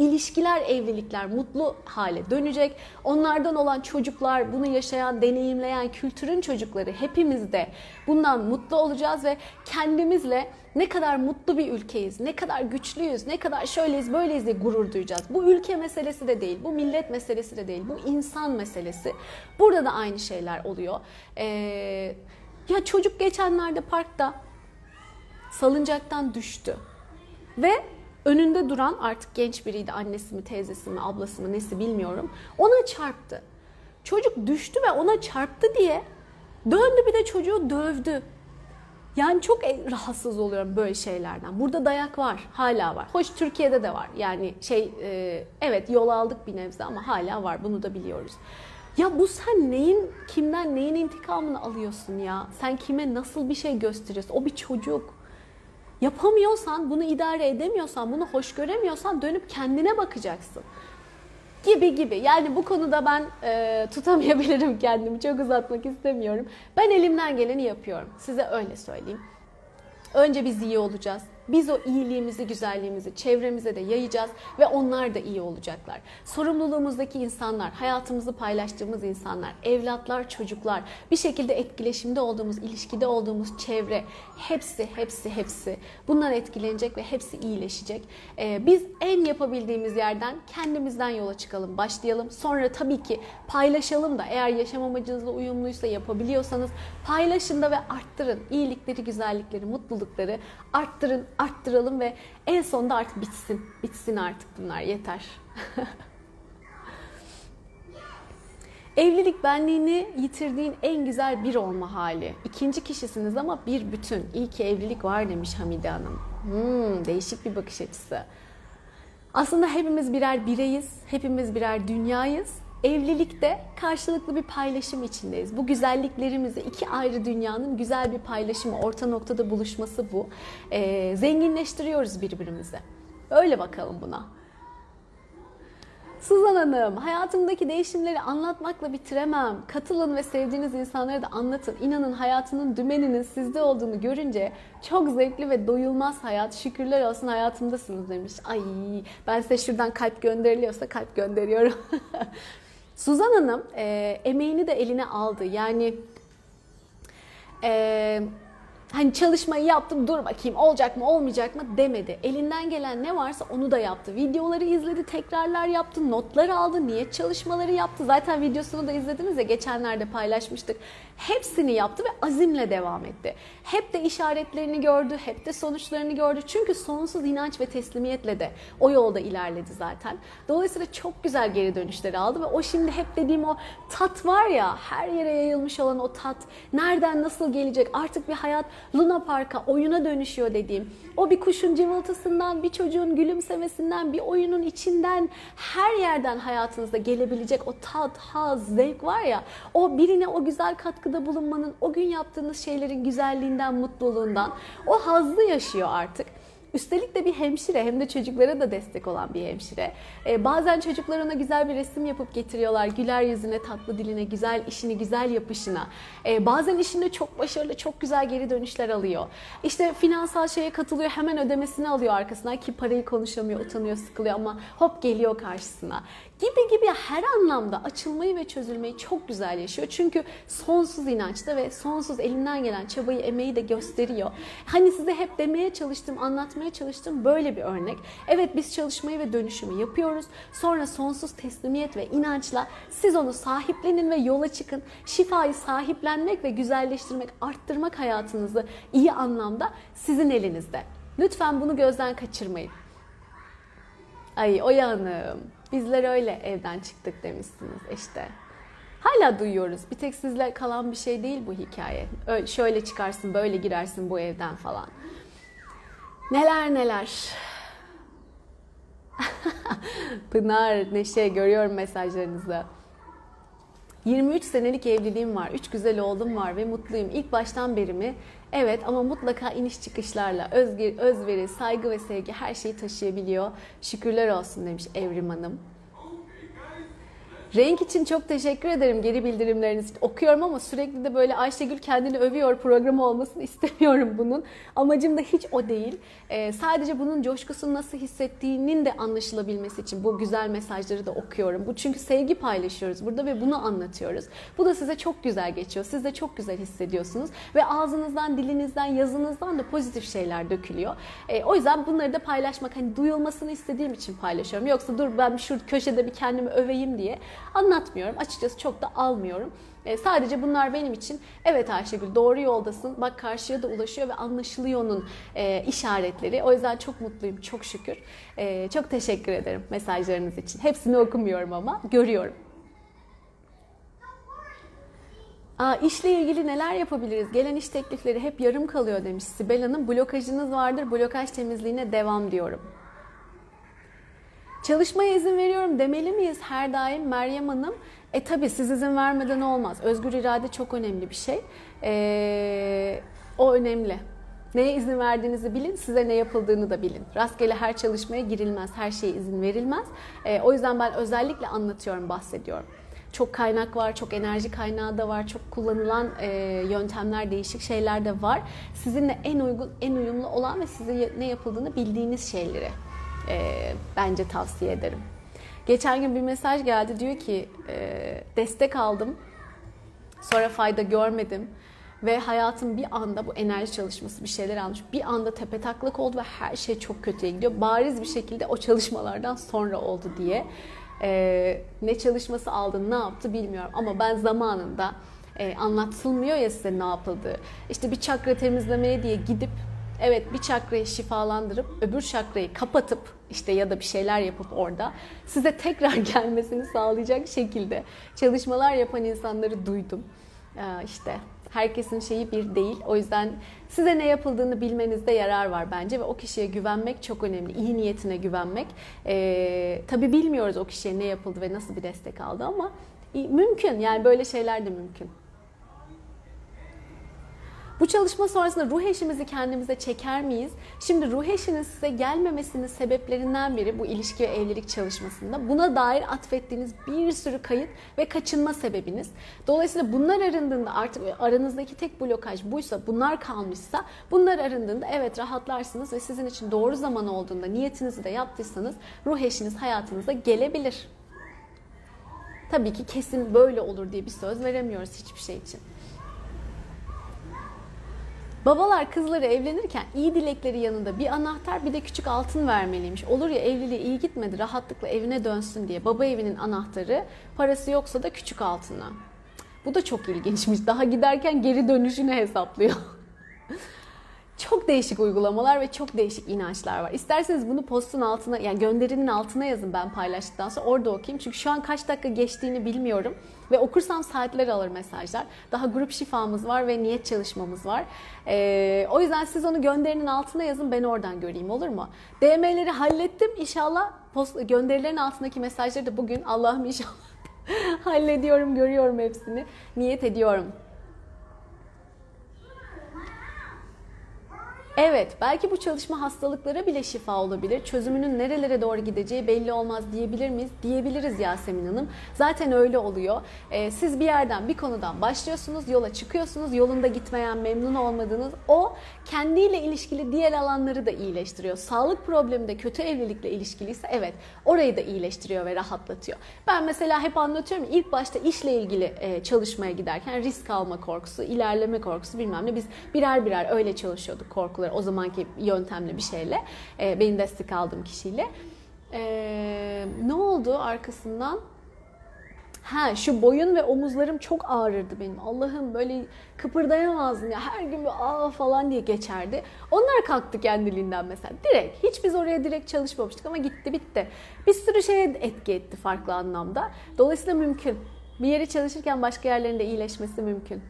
ilişkiler, evlilikler mutlu hale dönecek. Onlardan olan çocuklar, bunu yaşayan, deneyimleyen kültürün çocukları hepimiz de bundan mutlu olacağız ve kendimizle ne kadar mutlu bir ülkeyiz, ne kadar güçlüyüz, ne kadar şöyleyiz, böyleyiz diye gurur duyacağız. Bu ülke meselesi de değil, bu millet meselesi de değil, bu insan meselesi. Burada da aynı şeyler oluyor. Ee, ya çocuk geçenlerde parkta salıncaktan düştü ve önünde duran artık genç biriydi annesi mi teyzesi mi ablası mı nesi bilmiyorum ona çarptı. Çocuk düştü ve ona çarptı diye döndü bir de çocuğu dövdü. Yani çok e- rahatsız oluyorum böyle şeylerden. Burada dayak var, hala var. Hoş Türkiye'de de var. Yani şey e, evet yol aldık bir nebze ama hala var. Bunu da biliyoruz. Ya bu sen neyin, kimden neyin intikamını alıyorsun ya? Sen kime nasıl bir şey gösteriyorsun? O bir çocuk. Yapamıyorsan, bunu idare edemiyorsan, bunu hoş göremiyorsan dönüp kendine bakacaksın. Gibi gibi. Yani bu konuda ben e, tutamayabilirim kendimi. Çok uzatmak istemiyorum. Ben elimden geleni yapıyorum. Size öyle söyleyeyim. Önce biz iyi olacağız. Biz o iyiliğimizi, güzelliğimizi çevremize de yayacağız ve onlar da iyi olacaklar. Sorumluluğumuzdaki insanlar, hayatımızı paylaştığımız insanlar, evlatlar, çocuklar, bir şekilde etkileşimde olduğumuz, ilişkide olduğumuz çevre hepsi, hepsi, hepsi bundan etkilenecek ve hepsi iyileşecek. Ee, biz en yapabildiğimiz yerden kendimizden yola çıkalım, başlayalım. Sonra tabii ki paylaşalım da eğer yaşam amacınızla uyumluysa yapabiliyorsanız paylaşın da ve arttırın. İyilikleri, güzellikleri, mutlulukları arttırın, arttıralım ve en sonunda artık bitsin. Bitsin artık bunlar yeter. Evlilik benliğini yitirdiğin en güzel bir olma hali. İkinci kişisiniz ama bir bütün. İyi ki evlilik var demiş Hamide Hanım. Hmm, değişik bir bakış açısı. Aslında hepimiz birer bireyiz, hepimiz birer dünyayız evlilikte karşılıklı bir paylaşım içindeyiz. Bu güzelliklerimizi iki ayrı dünyanın güzel bir paylaşımı, orta noktada buluşması bu. Ee, zenginleştiriyoruz birbirimizi. Öyle bakalım buna. Suzan Hanım, hayatımdaki değişimleri anlatmakla bitiremem. Katılın ve sevdiğiniz insanlara da anlatın. İnanın hayatının dümeninin sizde olduğunu görünce çok zevkli ve doyulmaz hayat. Şükürler olsun hayatımdasınız demiş. Ay ben size şuradan kalp gönderiliyorsa kalp gönderiyorum. Suzan Hanım e, emeğini de eline aldı. Yani e, hani çalışmayı yaptım dur bakayım olacak mı olmayacak mı demedi. Elinden gelen ne varsa onu da yaptı. Videoları izledi, tekrarlar yaptı, notlar aldı, niyet çalışmaları yaptı. Zaten videosunu da izlediniz ya geçenlerde paylaşmıştık. Hepsini yaptı ve azimle devam etti. Hep de işaretlerini gördü, hep de sonuçlarını gördü. Çünkü sonsuz inanç ve teslimiyetle de o yolda ilerledi zaten. Dolayısıyla çok güzel geri dönüşleri aldı ve o şimdi hep dediğim o tat var ya her yere yayılmış olan o tat nereden nasıl gelecek artık bir hayat Luna Park'a oyuna dönüşüyor dediğim o bir kuşun cıvıltısından bir çocuğun gülümsemesinden bir oyunun içinden her yerden hayatınızda gelebilecek o tat, haz, zevk var ya o birine o güzel katkıda bulunmanın o gün yaptığınız şeylerin güzelliğinden, mutluluğundan o hazzı yaşıyor artık. Üstelik de bir hemşire hem de çocuklara da destek olan bir hemşire. Ee, bazen çocuklar ona güzel bir resim yapıp getiriyorlar. Güler yüzüne, tatlı diline, güzel işini, güzel yapışına. Ee, bazen işinde çok başarılı, çok güzel geri dönüşler alıyor. İşte finansal şeye katılıyor, hemen ödemesini alıyor arkasından ki parayı konuşamıyor, utanıyor, sıkılıyor ama hop geliyor karşısına. Gibi gibi her anlamda açılmayı ve çözülmeyi çok güzel yaşıyor. Çünkü sonsuz inançta ve sonsuz elinden gelen çabayı, emeği de gösteriyor. Hani size hep demeye çalıştım, anlatmaya çalıştım böyle bir örnek. Evet biz çalışmayı ve dönüşümü yapıyoruz. Sonra sonsuz teslimiyet ve inançla siz onu sahiplenin ve yola çıkın. Şifayı sahiplenmek ve güzelleştirmek, arttırmak hayatınızı iyi anlamda sizin elinizde. Lütfen bunu gözden kaçırmayın. Ay Oya Hanım, bizler öyle evden çıktık demişsiniz işte. Hala duyuyoruz. Bir tek sizle kalan bir şey değil bu hikaye. Öyle, şöyle çıkarsın, böyle girersin bu evden falan. Neler neler. Pınar, Neşe görüyorum mesajlarınızı. 23 senelik evliliğim var, 3 güzel oğlum var ve mutluyum. İlk baştan beri mi? Evet ama mutlaka iniş çıkışlarla özgür, özveri, saygı ve sevgi her şeyi taşıyabiliyor. Şükürler olsun demiş Evrim Hanım. Renk için çok teşekkür ederim geri bildirimleriniz. Okuyorum ama sürekli de böyle Ayşegül kendini övüyor programı olmasını istemiyorum bunun. Amacım da hiç o değil. Ee, sadece bunun coşkusunu nasıl hissettiğinin de anlaşılabilmesi için bu güzel mesajları da okuyorum. Bu çünkü sevgi paylaşıyoruz burada ve bunu anlatıyoruz. Bu da size çok güzel geçiyor. Siz de çok güzel hissediyorsunuz ve ağzınızdan, dilinizden, yazınızdan da pozitif şeyler dökülüyor. Ee, o yüzden bunları da paylaşmak hani duyulmasını istediğim için paylaşıyorum. Yoksa dur ben şu köşede bir kendimi öveyim diye anlatmıyorum. Açıkçası çok da almıyorum. E, sadece bunlar benim için evet Ayşegül doğru yoldasın. Bak karşıya da ulaşıyor ve anlaşılıyor onun e, işaretleri. O yüzden çok mutluyum çok şükür. E, çok teşekkür ederim mesajlarınız için. Hepsini okumuyorum ama görüyorum. Aa, işle ilgili neler yapabiliriz? Gelen iş teklifleri hep yarım kalıyor demiş Sibel Hanım. Blokajınız vardır, blokaj temizliğine devam diyorum. Çalışmaya izin veriyorum demeli miyiz her daim Meryem Hanım? E tabi siz izin vermeden olmaz. Özgür irade çok önemli bir şey. E, o önemli. Neye izin verdiğinizi bilin, size ne yapıldığını da bilin. Rastgele her çalışmaya girilmez, her şeye izin verilmez. E, o yüzden ben özellikle anlatıyorum, bahsediyorum. Çok kaynak var, çok enerji kaynağı da var, çok kullanılan e, yöntemler, değişik şeyler de var. Sizinle en uygun, en uyumlu olan ve size ne yapıldığını bildiğiniz şeyleri e, bence tavsiye ederim. Geçen gün bir mesaj geldi diyor ki e, destek aldım sonra fayda görmedim ve hayatım bir anda bu enerji çalışması bir şeyler almış bir anda tepe taklak oldu ve her şey çok kötüye gidiyor. Bariz bir şekilde o çalışmalardan sonra oldu diye e, ne çalışması aldı ne yaptı bilmiyorum ama ben zamanında e, anlatılmıyor ya size ne yapıldığı. İşte bir çakra temizlemeye diye gidip Evet bir çakrayı şifalandırıp öbür çakrayı kapatıp işte ya da bir şeyler yapıp orada size tekrar gelmesini sağlayacak şekilde çalışmalar yapan insanları duydum. Ee, işte Herkesin şeyi bir değil. O yüzden size ne yapıldığını bilmenizde yarar var bence ve o kişiye güvenmek çok önemli. İyi niyetine güvenmek. Ee, tabii bilmiyoruz o kişiye ne yapıldı ve nasıl bir destek aldı ama mümkün. Yani böyle şeyler de mümkün. Bu çalışma sonrasında ruh eşimizi kendimize çeker miyiz? Şimdi ruh eşinin size gelmemesinin sebeplerinden biri bu ilişki ve evlilik çalışmasında buna dair atfettiğiniz bir sürü kayıt ve kaçınma sebebiniz. Dolayısıyla bunlar arındığında artık aranızdaki tek blokaj buysa, bunlar kalmışsa bunlar arındığında evet rahatlarsınız ve sizin için doğru zaman olduğunda niyetinizi de yaptıysanız ruh eşiniz hayatınıza gelebilir. Tabii ki kesin böyle olur diye bir söz veremiyoruz hiçbir şey için. Babalar kızları evlenirken iyi dilekleri yanında bir anahtar bir de küçük altın vermeliymiş. Olur ya evliliği iyi gitmedi rahatlıkla evine dönsün diye. Baba evinin anahtarı parası yoksa da küçük altına. Bu da çok ilginçmiş. Daha giderken geri dönüşünü hesaplıyor. değişik uygulamalar ve çok değişik inançlar var. İsterseniz bunu postun altına yani gönderinin altına yazın ben paylaştıktan sonra orada okuyayım. Çünkü şu an kaç dakika geçtiğini bilmiyorum. Ve okursam saatler alır mesajlar. Daha grup şifamız var ve niyet çalışmamız var. Ee, o yüzden siz onu gönderinin altına yazın ben oradan göreyim olur mu? DM'leri hallettim. İnşallah post, gönderilerin altındaki mesajları da bugün Allah'ım inşallah hallediyorum, görüyorum hepsini. Niyet ediyorum. Evet, belki bu çalışma hastalıklara bile şifa olabilir. Çözümünün nerelere doğru gideceği belli olmaz diyebilir miyiz? Diyebiliriz Yasemin Hanım. Zaten öyle oluyor. Ee, siz bir yerden, bir konudan başlıyorsunuz, yola çıkıyorsunuz. Yolunda gitmeyen, memnun olmadığınız o kendiyle ilişkili diğer alanları da iyileştiriyor. Sağlık problemi de kötü evlilikle ilişkiliyse evet, orayı da iyileştiriyor ve rahatlatıyor. Ben mesela hep anlatıyorum ilk başta işle ilgili e, çalışmaya giderken risk alma korkusu, ilerleme korkusu bilmem ne biz birer birer öyle çalışıyorduk korkuları o zamanki yöntemle bir şeyle e, benim destek aldığım kişiyle. E, ne oldu arkasından? Ha şu boyun ve omuzlarım çok ağrırdı benim. Allah'ım böyle kıpırdayamazdım ya. Her gün bir aa falan diye geçerdi. Onlar kalktı kendiliğinden mesela. Direkt. Hiç biz oraya direkt çalışmamıştık ama gitti bitti. Bir sürü şeye etki etti farklı anlamda. Dolayısıyla mümkün. Bir yeri çalışırken başka yerlerinde iyileşmesi mümkün.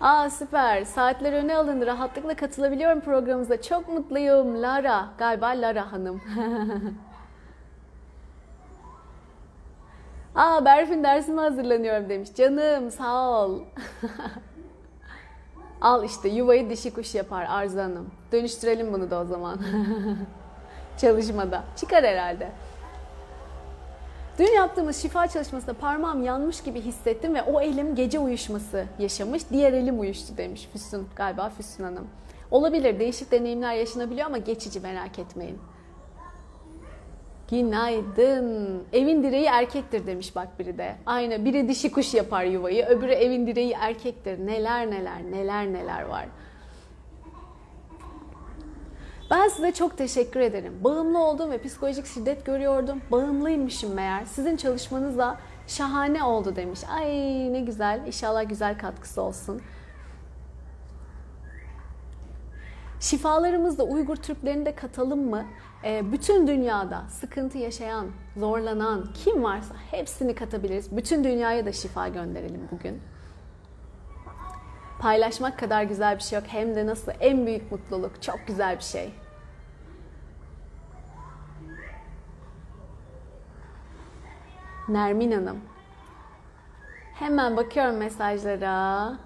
Aa süper. Saatler öne alındı. Rahatlıkla katılabiliyorum programımıza. Çok mutluyum. Lara. Galiba Lara Hanım. Aa Berfin dersime hazırlanıyorum demiş. Canım sağ ol. Al işte yuvayı dişi kuş yapar Arzu Hanım. Dönüştürelim bunu da o zaman. Çalışmada. Çıkar herhalde. Dün yaptığımız şifa çalışmasında parmağım yanmış gibi hissettim ve o elim gece uyuşması yaşamış. Diğer elim uyuştu demiş Füsun. Galiba Füsun Hanım. Olabilir değişik deneyimler yaşanabiliyor ama geçici merak etmeyin. Günaydın. Evin direği erkektir demiş bak biri de. Aynı biri dişi kuş yapar yuvayı, öbürü evin direği erkektir. Neler neler neler neler var. Ben size çok teşekkür ederim. Bağımlı oldum ve psikolojik şiddet görüyordum. Bağımlıymışım meğer. Sizin çalışmanızla şahane oldu demiş. Ay ne güzel. İnşallah güzel katkısı olsun. Şifalarımızda Uygur Türklerini de katalım mı? E, bütün dünyada sıkıntı yaşayan, zorlanan kim varsa hepsini katabiliriz. Bütün dünyaya da şifa gönderelim bugün. Paylaşmak kadar güzel bir şey yok. Hem de nasıl en büyük mutluluk. Çok güzel bir şey. Nermin Hanım. Hemen bakıyorum mesajlara.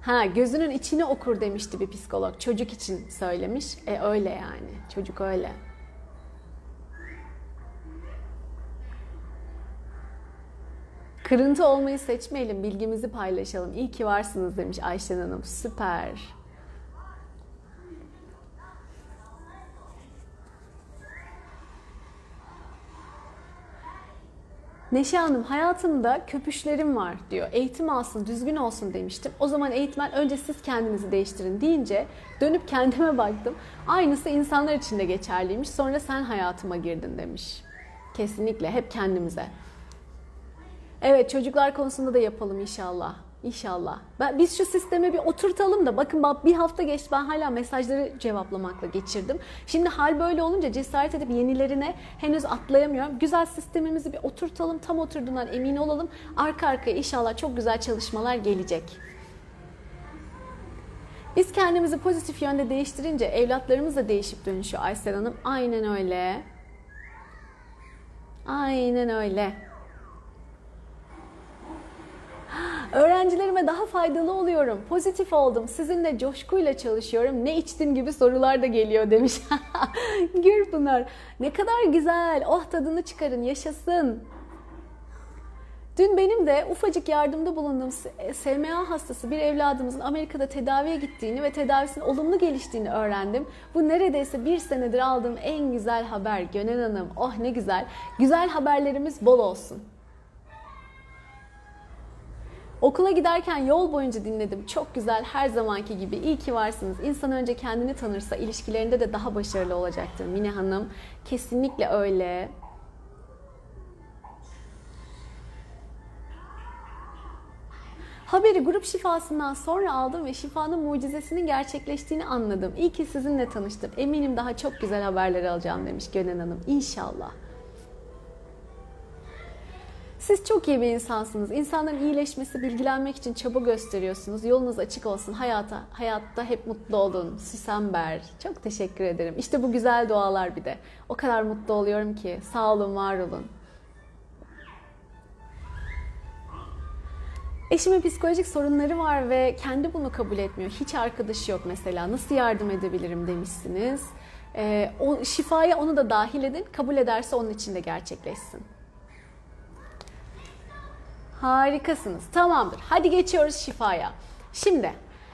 Ha gözünün içini okur demişti bir psikolog. Çocuk için söylemiş. E öyle yani. Çocuk öyle. Kırıntı olmayı seçmeyelim, bilgimizi paylaşalım. İyi ki varsınız demiş Ayşen Hanım. Süper. Neşe Hanım hayatımda köpüşlerim var diyor. Eğitim alsın, düzgün olsun demiştim. O zaman eğitmen önce siz kendinizi değiştirin deyince dönüp kendime baktım. Aynısı insanlar için de geçerliymiş. Sonra sen hayatıma girdin demiş. Kesinlikle hep kendimize. Evet çocuklar konusunda da yapalım inşallah. İnşallah. Ben, biz şu sisteme bir oturtalım da bakın bak bir hafta geçti ben hala mesajları cevaplamakla geçirdim. Şimdi hal böyle olunca cesaret edip yenilerine henüz atlayamıyorum. Güzel sistemimizi bir oturtalım tam oturduğundan emin olalım. Arka arkaya inşallah çok güzel çalışmalar gelecek. Biz kendimizi pozitif yönde değiştirince evlatlarımız da değişip dönüşüyor Aysel Hanım. Aynen öyle. Aynen öyle. Öğrencilerime daha faydalı oluyorum. Pozitif oldum. Sizinle coşkuyla çalışıyorum. Ne içtin gibi sorular da geliyor demiş. Gürpınar. Ne kadar güzel. Oh tadını çıkarın. Yaşasın. Dün benim de ufacık yardımda bulunduğum SMA hastası bir evladımızın Amerika'da tedaviye gittiğini ve tedavisinin olumlu geliştiğini öğrendim. Bu neredeyse bir senedir aldığım en güzel haber Gönel Hanım. Oh ne güzel. Güzel haberlerimiz bol olsun. Okula giderken yol boyunca dinledim. Çok güzel, her zamanki gibi. İyi ki varsınız. İnsan önce kendini tanırsa ilişkilerinde de daha başarılı olacaktır. Mine Hanım, kesinlikle öyle. Haberi grup şifasından sonra aldım ve şifanın mucizesinin gerçekleştiğini anladım. İyi ki sizinle tanıştım. Eminim daha çok güzel haberler alacağım demiş Gönen Hanım. İnşallah. Siz çok iyi bir insansınız. İnsanların iyileşmesi, bilgilenmek için çaba gösteriyorsunuz. Yolunuz açık olsun. Hayata, hayatta hep mutlu olun. Süsember. Çok teşekkür ederim. İşte bu güzel dualar bir de. O kadar mutlu oluyorum ki. Sağ olun, var olun. Eşimin psikolojik sorunları var ve kendi bunu kabul etmiyor. Hiç arkadaşı yok mesela. Nasıl yardım edebilirim demişsiniz. Ee, o, şifaya onu da dahil edin. Kabul ederse onun için de gerçekleşsin. Harikasınız. Tamamdır. Hadi geçiyoruz şifaya. Şimdi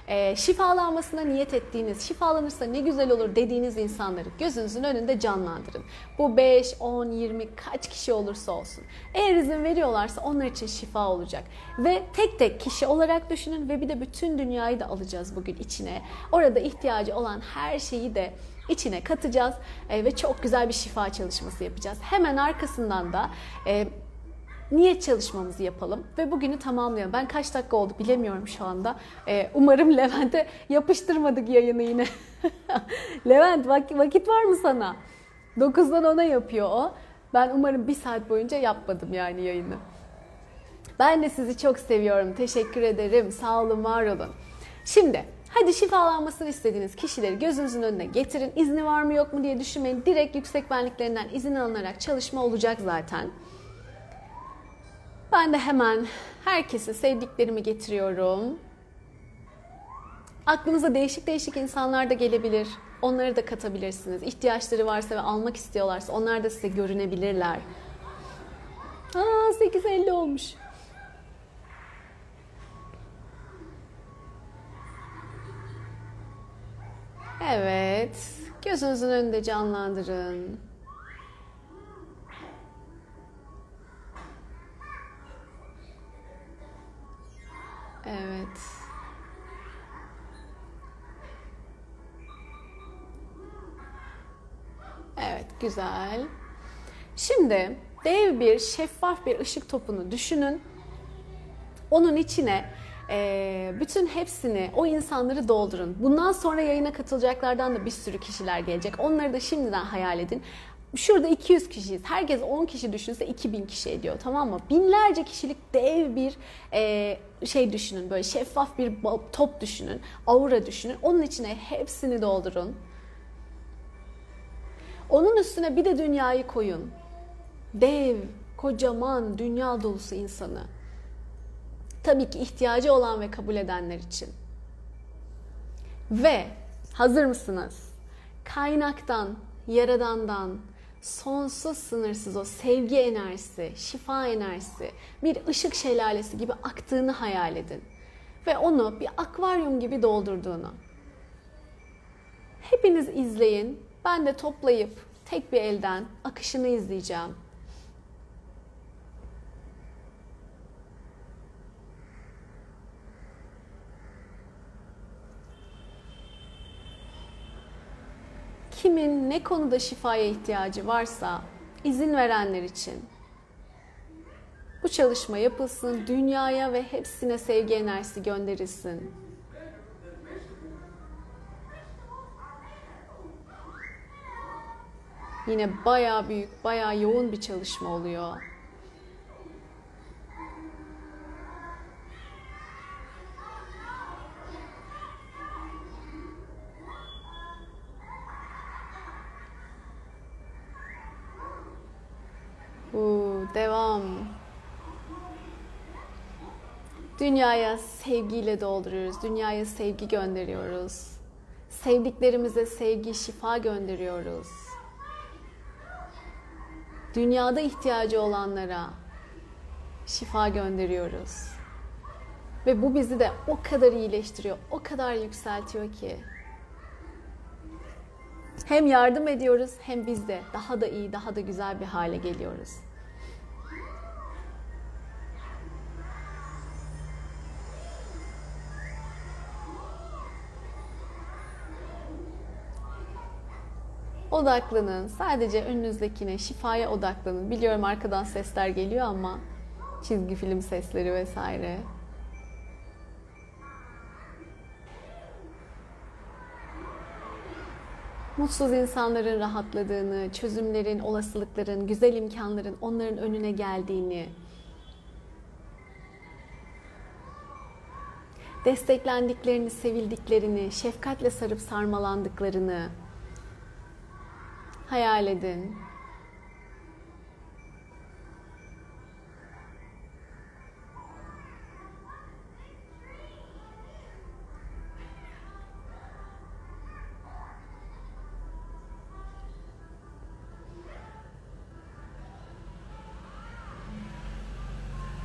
e, şifalanmasına niyet ettiğiniz, şifalanırsa ne güzel olur dediğiniz insanları gözünüzün önünde canlandırın. Bu 5, 10, 20 kaç kişi olursa olsun. Eğer izin veriyorlarsa onlar için şifa olacak. Ve tek tek kişi olarak düşünün ve bir de bütün dünyayı da alacağız bugün içine. Orada ihtiyacı olan her şeyi de içine katacağız e, ve çok güzel bir şifa çalışması yapacağız. Hemen arkasından da e, niyet çalışmamızı yapalım ve bugünü tamamlayalım. Ben kaç dakika oldu bilemiyorum şu anda. Ee, umarım Levent'e yapıştırmadık yayını yine. Levent vak- vakit var mı sana? 9'dan 10'a yapıyor o. Ben umarım bir saat boyunca yapmadım yani yayını. Ben de sizi çok seviyorum. Teşekkür ederim. Sağ olun, var olun. Şimdi hadi şifalanmasını istediğiniz kişileri gözünüzün önüne getirin. İzni var mı yok mu diye düşünmeyin. Direkt yüksek benliklerinden izin alınarak çalışma olacak zaten. Ben de hemen herkese sevdiklerimi getiriyorum. Aklınıza değişik değişik insanlar da gelebilir. Onları da katabilirsiniz. İhtiyaçları varsa ve almak istiyorlarsa onlar da size görünebilirler. Aa 8.50 olmuş. Evet. Gözünüzün önünde canlandırın. Evet. Evet, güzel. Şimdi dev bir şeffaf bir ışık topunu düşünün. Onun içine e, bütün hepsini, o insanları doldurun. Bundan sonra yayına katılacaklardan da bir sürü kişiler gelecek. Onları da şimdiden hayal edin. Şurada 200 kişiyiz. Herkes 10 kişi düşünse 2000 kişi ediyor tamam mı? Binlerce kişilik dev bir e, şey düşünün. Böyle şeffaf bir top düşünün. Aura düşünün. Onun içine hepsini doldurun. Onun üstüne bir de dünyayı koyun. Dev, kocaman, dünya dolusu insanı. Tabii ki ihtiyacı olan ve kabul edenler için. Ve hazır mısınız? Kaynaktan, yaradandan, sonsuz sınırsız o sevgi enerjisi, şifa enerjisi bir ışık şelalesi gibi aktığını hayal edin. Ve onu bir akvaryum gibi doldurduğunu. Hepiniz izleyin. Ben de toplayıp tek bir elden akışını izleyeceğim. Kimin ne konuda şifaya ihtiyacı varsa izin verenler için Bu çalışma yapılsın, dünyaya ve hepsine sevgi enerjisi gönderilsin. Yine bayağı büyük, bayağı yoğun bir çalışma oluyor. Uuu, devam. Dünyaya sevgiyle dolduruyoruz. Dünyaya sevgi gönderiyoruz. Sevdiklerimize sevgi, şifa gönderiyoruz. Dünyada ihtiyacı olanlara şifa gönderiyoruz. Ve bu bizi de o kadar iyileştiriyor, o kadar yükseltiyor ki. Hem yardım ediyoruz hem biz de daha da iyi, daha da güzel bir hale geliyoruz. Odaklanın. Sadece önünüzdekine, şifaya odaklanın. Biliyorum arkadan sesler geliyor ama çizgi film sesleri vesaire. Mutsuz insanların rahatladığını, çözümlerin, olasılıkların, güzel imkanların onların önüne geldiğini, desteklendiklerini, sevildiklerini, şefkatle sarıp sarmalandıklarını hayal edin.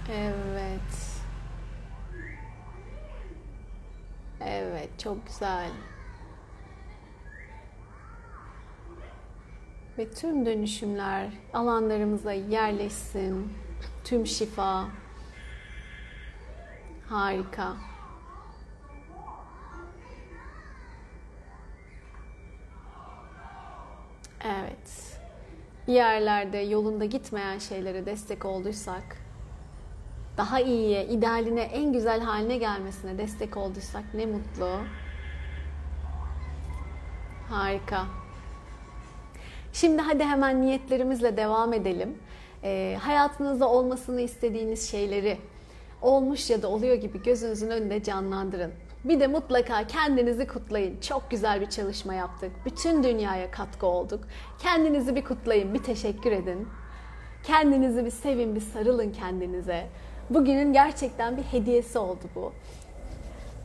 Evet. Evet, çok güzel. Ve tüm dönüşümler alanlarımıza yerleşsin. Tüm şifa. Harika. Evet. Yerlerde yolunda gitmeyen şeylere destek olduysak, daha iyiye, idealine, en güzel haline gelmesine destek olduysak ne mutlu. Harika. Şimdi hadi hemen niyetlerimizle devam edelim. Ee, hayatınızda olmasını istediğiniz şeyleri olmuş ya da oluyor gibi gözünüzün önünde canlandırın. Bir de mutlaka kendinizi kutlayın. Çok güzel bir çalışma yaptık. Bütün dünyaya katkı olduk. Kendinizi bir kutlayın, bir teşekkür edin. Kendinizi bir sevin, bir sarılın kendinize. Bugünün gerçekten bir hediyesi oldu bu.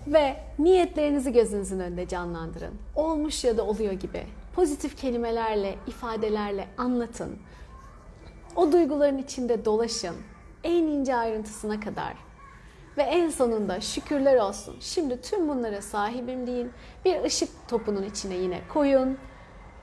Ve niyetlerinizi gözünüzün önünde canlandırın. Olmuş ya da oluyor gibi. Pozitif kelimelerle, ifadelerle anlatın. O duyguların içinde dolaşın. En ince ayrıntısına kadar. Ve en sonunda şükürler olsun. Şimdi tüm bunlara sahibim deyin. Bir ışık topunun içine yine koyun.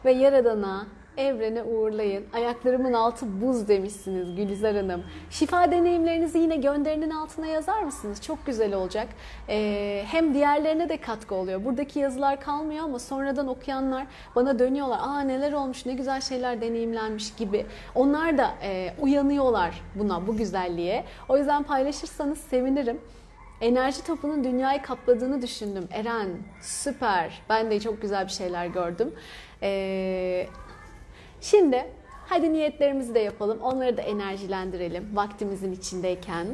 Ve Yaradan'a evrene uğurlayın. Ayaklarımın altı buz demişsiniz Gülizar Hanım. Şifa deneyimlerinizi yine gönderinin altına yazar mısınız? Çok güzel olacak. Ee, hem diğerlerine de katkı oluyor. Buradaki yazılar kalmıyor ama sonradan okuyanlar bana dönüyorlar. Aa neler olmuş, ne güzel şeyler deneyimlenmiş gibi. Onlar da e, uyanıyorlar buna, bu güzelliğe. O yüzden paylaşırsanız sevinirim. Enerji topunun dünyayı kapladığını düşündüm. Eren süper. Ben de çok güzel bir şeyler gördüm. Ee, Şimdi hadi niyetlerimizi de yapalım. Onları da enerjilendirelim vaktimizin içindeyken.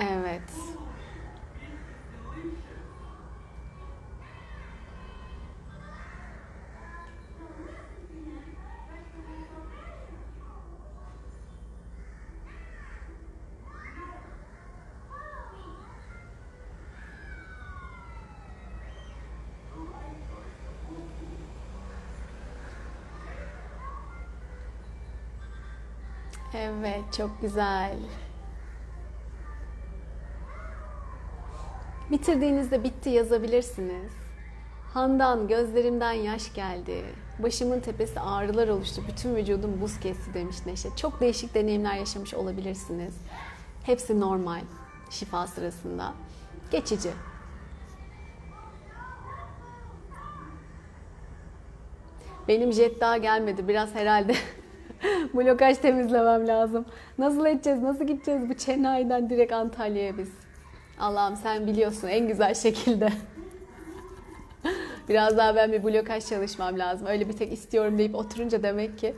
Evet. Evet, çok güzel. Bitirdiğinizde bitti yazabilirsiniz. Handan gözlerimden yaş geldi. Başımın tepesi ağrılar oluştu. Bütün vücudum buz kesti demiş Neşe. Çok değişik deneyimler yaşamış olabilirsiniz. Hepsi normal şifa sırasında. Geçici. Benim jet daha gelmedi. Biraz herhalde blokaj temizlemem lazım. Nasıl edeceğiz? Nasıl gideceğiz bu Chennai'den direkt Antalya'ya biz? Allah'ım sen biliyorsun en güzel şekilde. Biraz daha ben bir blokaj çalışmam lazım. Öyle bir tek istiyorum deyip oturunca demek ki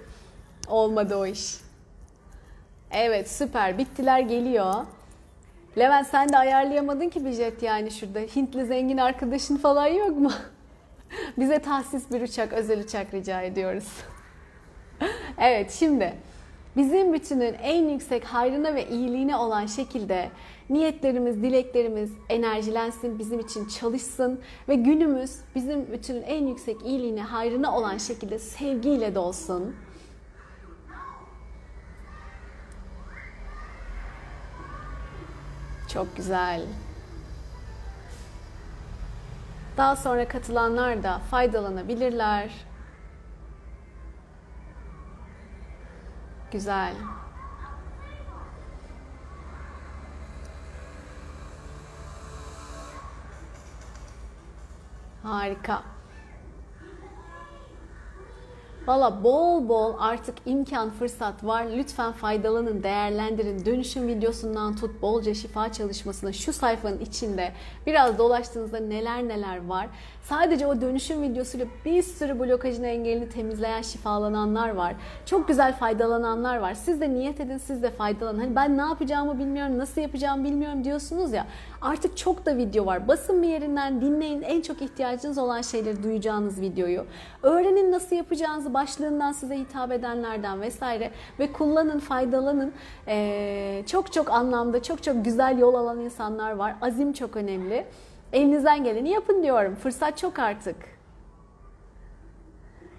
olmadı o iş. Evet süper. Bittiler geliyor. Levent sen de ayarlayamadın ki bir jet yani şurada. Hintli zengin arkadaşın falan yok mu? Bize tahsis bir uçak, özel uçak rica ediyoruz. evet şimdi bizim bütünün en yüksek hayrına ve iyiliğine olan şekilde niyetlerimiz, dileklerimiz enerjilensin, bizim için çalışsın ve günümüz bizim bütünün en yüksek iyiliğine, hayrına olan şekilde sevgiyle dolsun. Çok güzel. Daha sonra katılanlar da faydalanabilirler. Güzel. Harika. Valla bol bol artık imkan, fırsat var. Lütfen faydalanın, değerlendirin. Dönüşüm videosundan tut bolca şifa çalışmasına şu sayfanın içinde biraz dolaştığınızda neler neler var. Sadece o dönüşüm videosuyla bir sürü blokajın engelini temizleyen şifalananlar var. Çok güzel faydalananlar var. Siz de niyet edin, siz de faydalanın. Hani ben ne yapacağımı bilmiyorum, nasıl yapacağımı bilmiyorum diyorsunuz ya. Artık çok da video var. Basın bir yerinden dinleyin. En çok ihtiyacınız olan şeyleri duyacağınız videoyu. Öğrenin nasıl yapacağınızı başlığından size hitap edenlerden vesaire ve kullanın, faydalanın. Ee, çok çok anlamda çok çok güzel yol alan insanlar var. Azim çok önemli. Elinizden geleni yapın diyorum. Fırsat çok artık.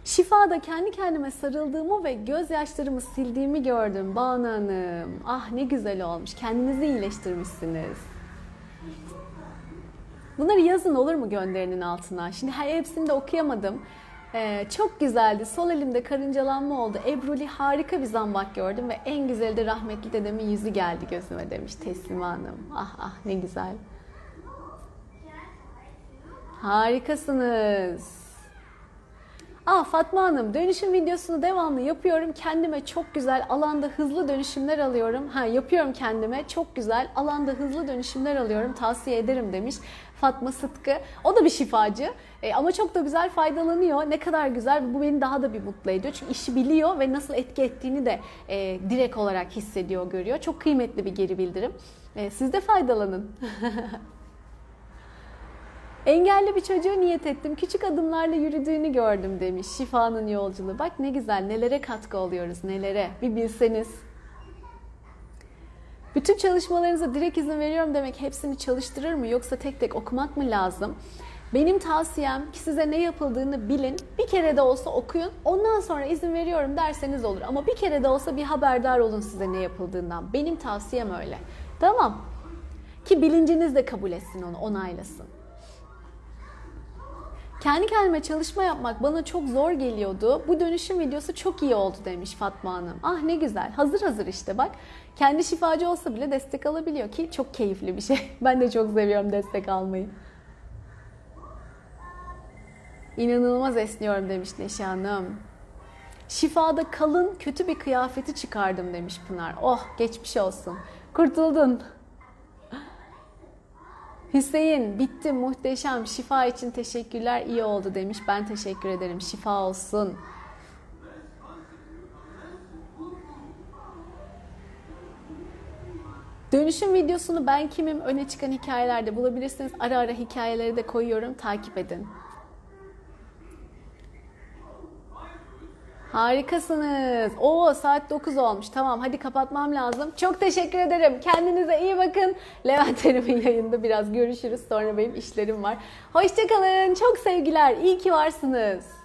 Şifada kendi kendime sarıldığımı ve gözyaşlarımı sildiğimi gördüm Banu Hanım. Ah ne güzel olmuş. Kendinizi iyileştirmişsiniz. Bunları yazın olur mu gönderinin altına? Şimdi her hepsini de okuyamadım. Ee, çok güzeldi. Sol elimde karıncalanma oldu. Ebruli harika bir zambak gördüm ve en güzeli de rahmetli dedemin yüzü geldi gözüme demiş Teslime Hanım. Ah ah ne güzel. Harikasınız. Aa Fatma Hanım dönüşüm videosunu devamlı yapıyorum. Kendime çok güzel alanda hızlı dönüşümler alıyorum. Ha yapıyorum kendime çok güzel alanda hızlı dönüşümler alıyorum. Tavsiye ederim demiş Fatma Sıtkı. O da bir şifacı e, ama çok da güzel faydalanıyor. Ne kadar güzel bu beni daha da bir mutlu ediyor. Çünkü işi biliyor ve nasıl etki ettiğini de e, direkt olarak hissediyor, görüyor. Çok kıymetli bir geri bildirim. E, siz de faydalanın. Engelli bir çocuğu niyet ettim. Küçük adımlarla yürüdüğünü gördüm demiş. Şifanın yolculuğu. Bak ne güzel nelere katkı oluyoruz nelere. Bir bilseniz. Bütün çalışmalarınıza direkt izin veriyorum demek hepsini çalıştırır mı yoksa tek tek okumak mı lazım? Benim tavsiyem ki size ne yapıldığını bilin. Bir kere de olsa okuyun. Ondan sonra izin veriyorum derseniz olur. Ama bir kere de olsa bir haberdar olun size ne yapıldığından. Benim tavsiyem öyle. Tamam. Ki bilinciniz de kabul etsin onu, onaylasın. Kendi kendime çalışma yapmak bana çok zor geliyordu. Bu dönüşüm videosu çok iyi oldu demiş Fatma Hanım. Ah ne güzel. Hazır hazır işte bak. Kendi şifacı olsa bile destek alabiliyor ki çok keyifli bir şey. Ben de çok seviyorum destek almayı. İnanılmaz esniyorum demiş Neşe Hanım. Şifada kalın kötü bir kıyafeti çıkardım demiş Pınar. Oh geçmiş olsun. Kurtuldun. Hüseyin bitti muhteşem şifa için teşekkürler iyi oldu demiş. Ben teşekkür ederim şifa olsun. Dönüşüm videosunu ben kimim öne çıkan hikayelerde bulabilirsiniz. Ara ara hikayeleri de koyuyorum takip edin. Harikasınız. Oo saat 9 olmuş. Tamam hadi kapatmam lazım. Çok teşekkür ederim. Kendinize iyi bakın. Levent Hanım'ın yayında biraz görüşürüz. Sonra benim işlerim var. Hoşçakalın. Çok sevgiler. İyi ki varsınız.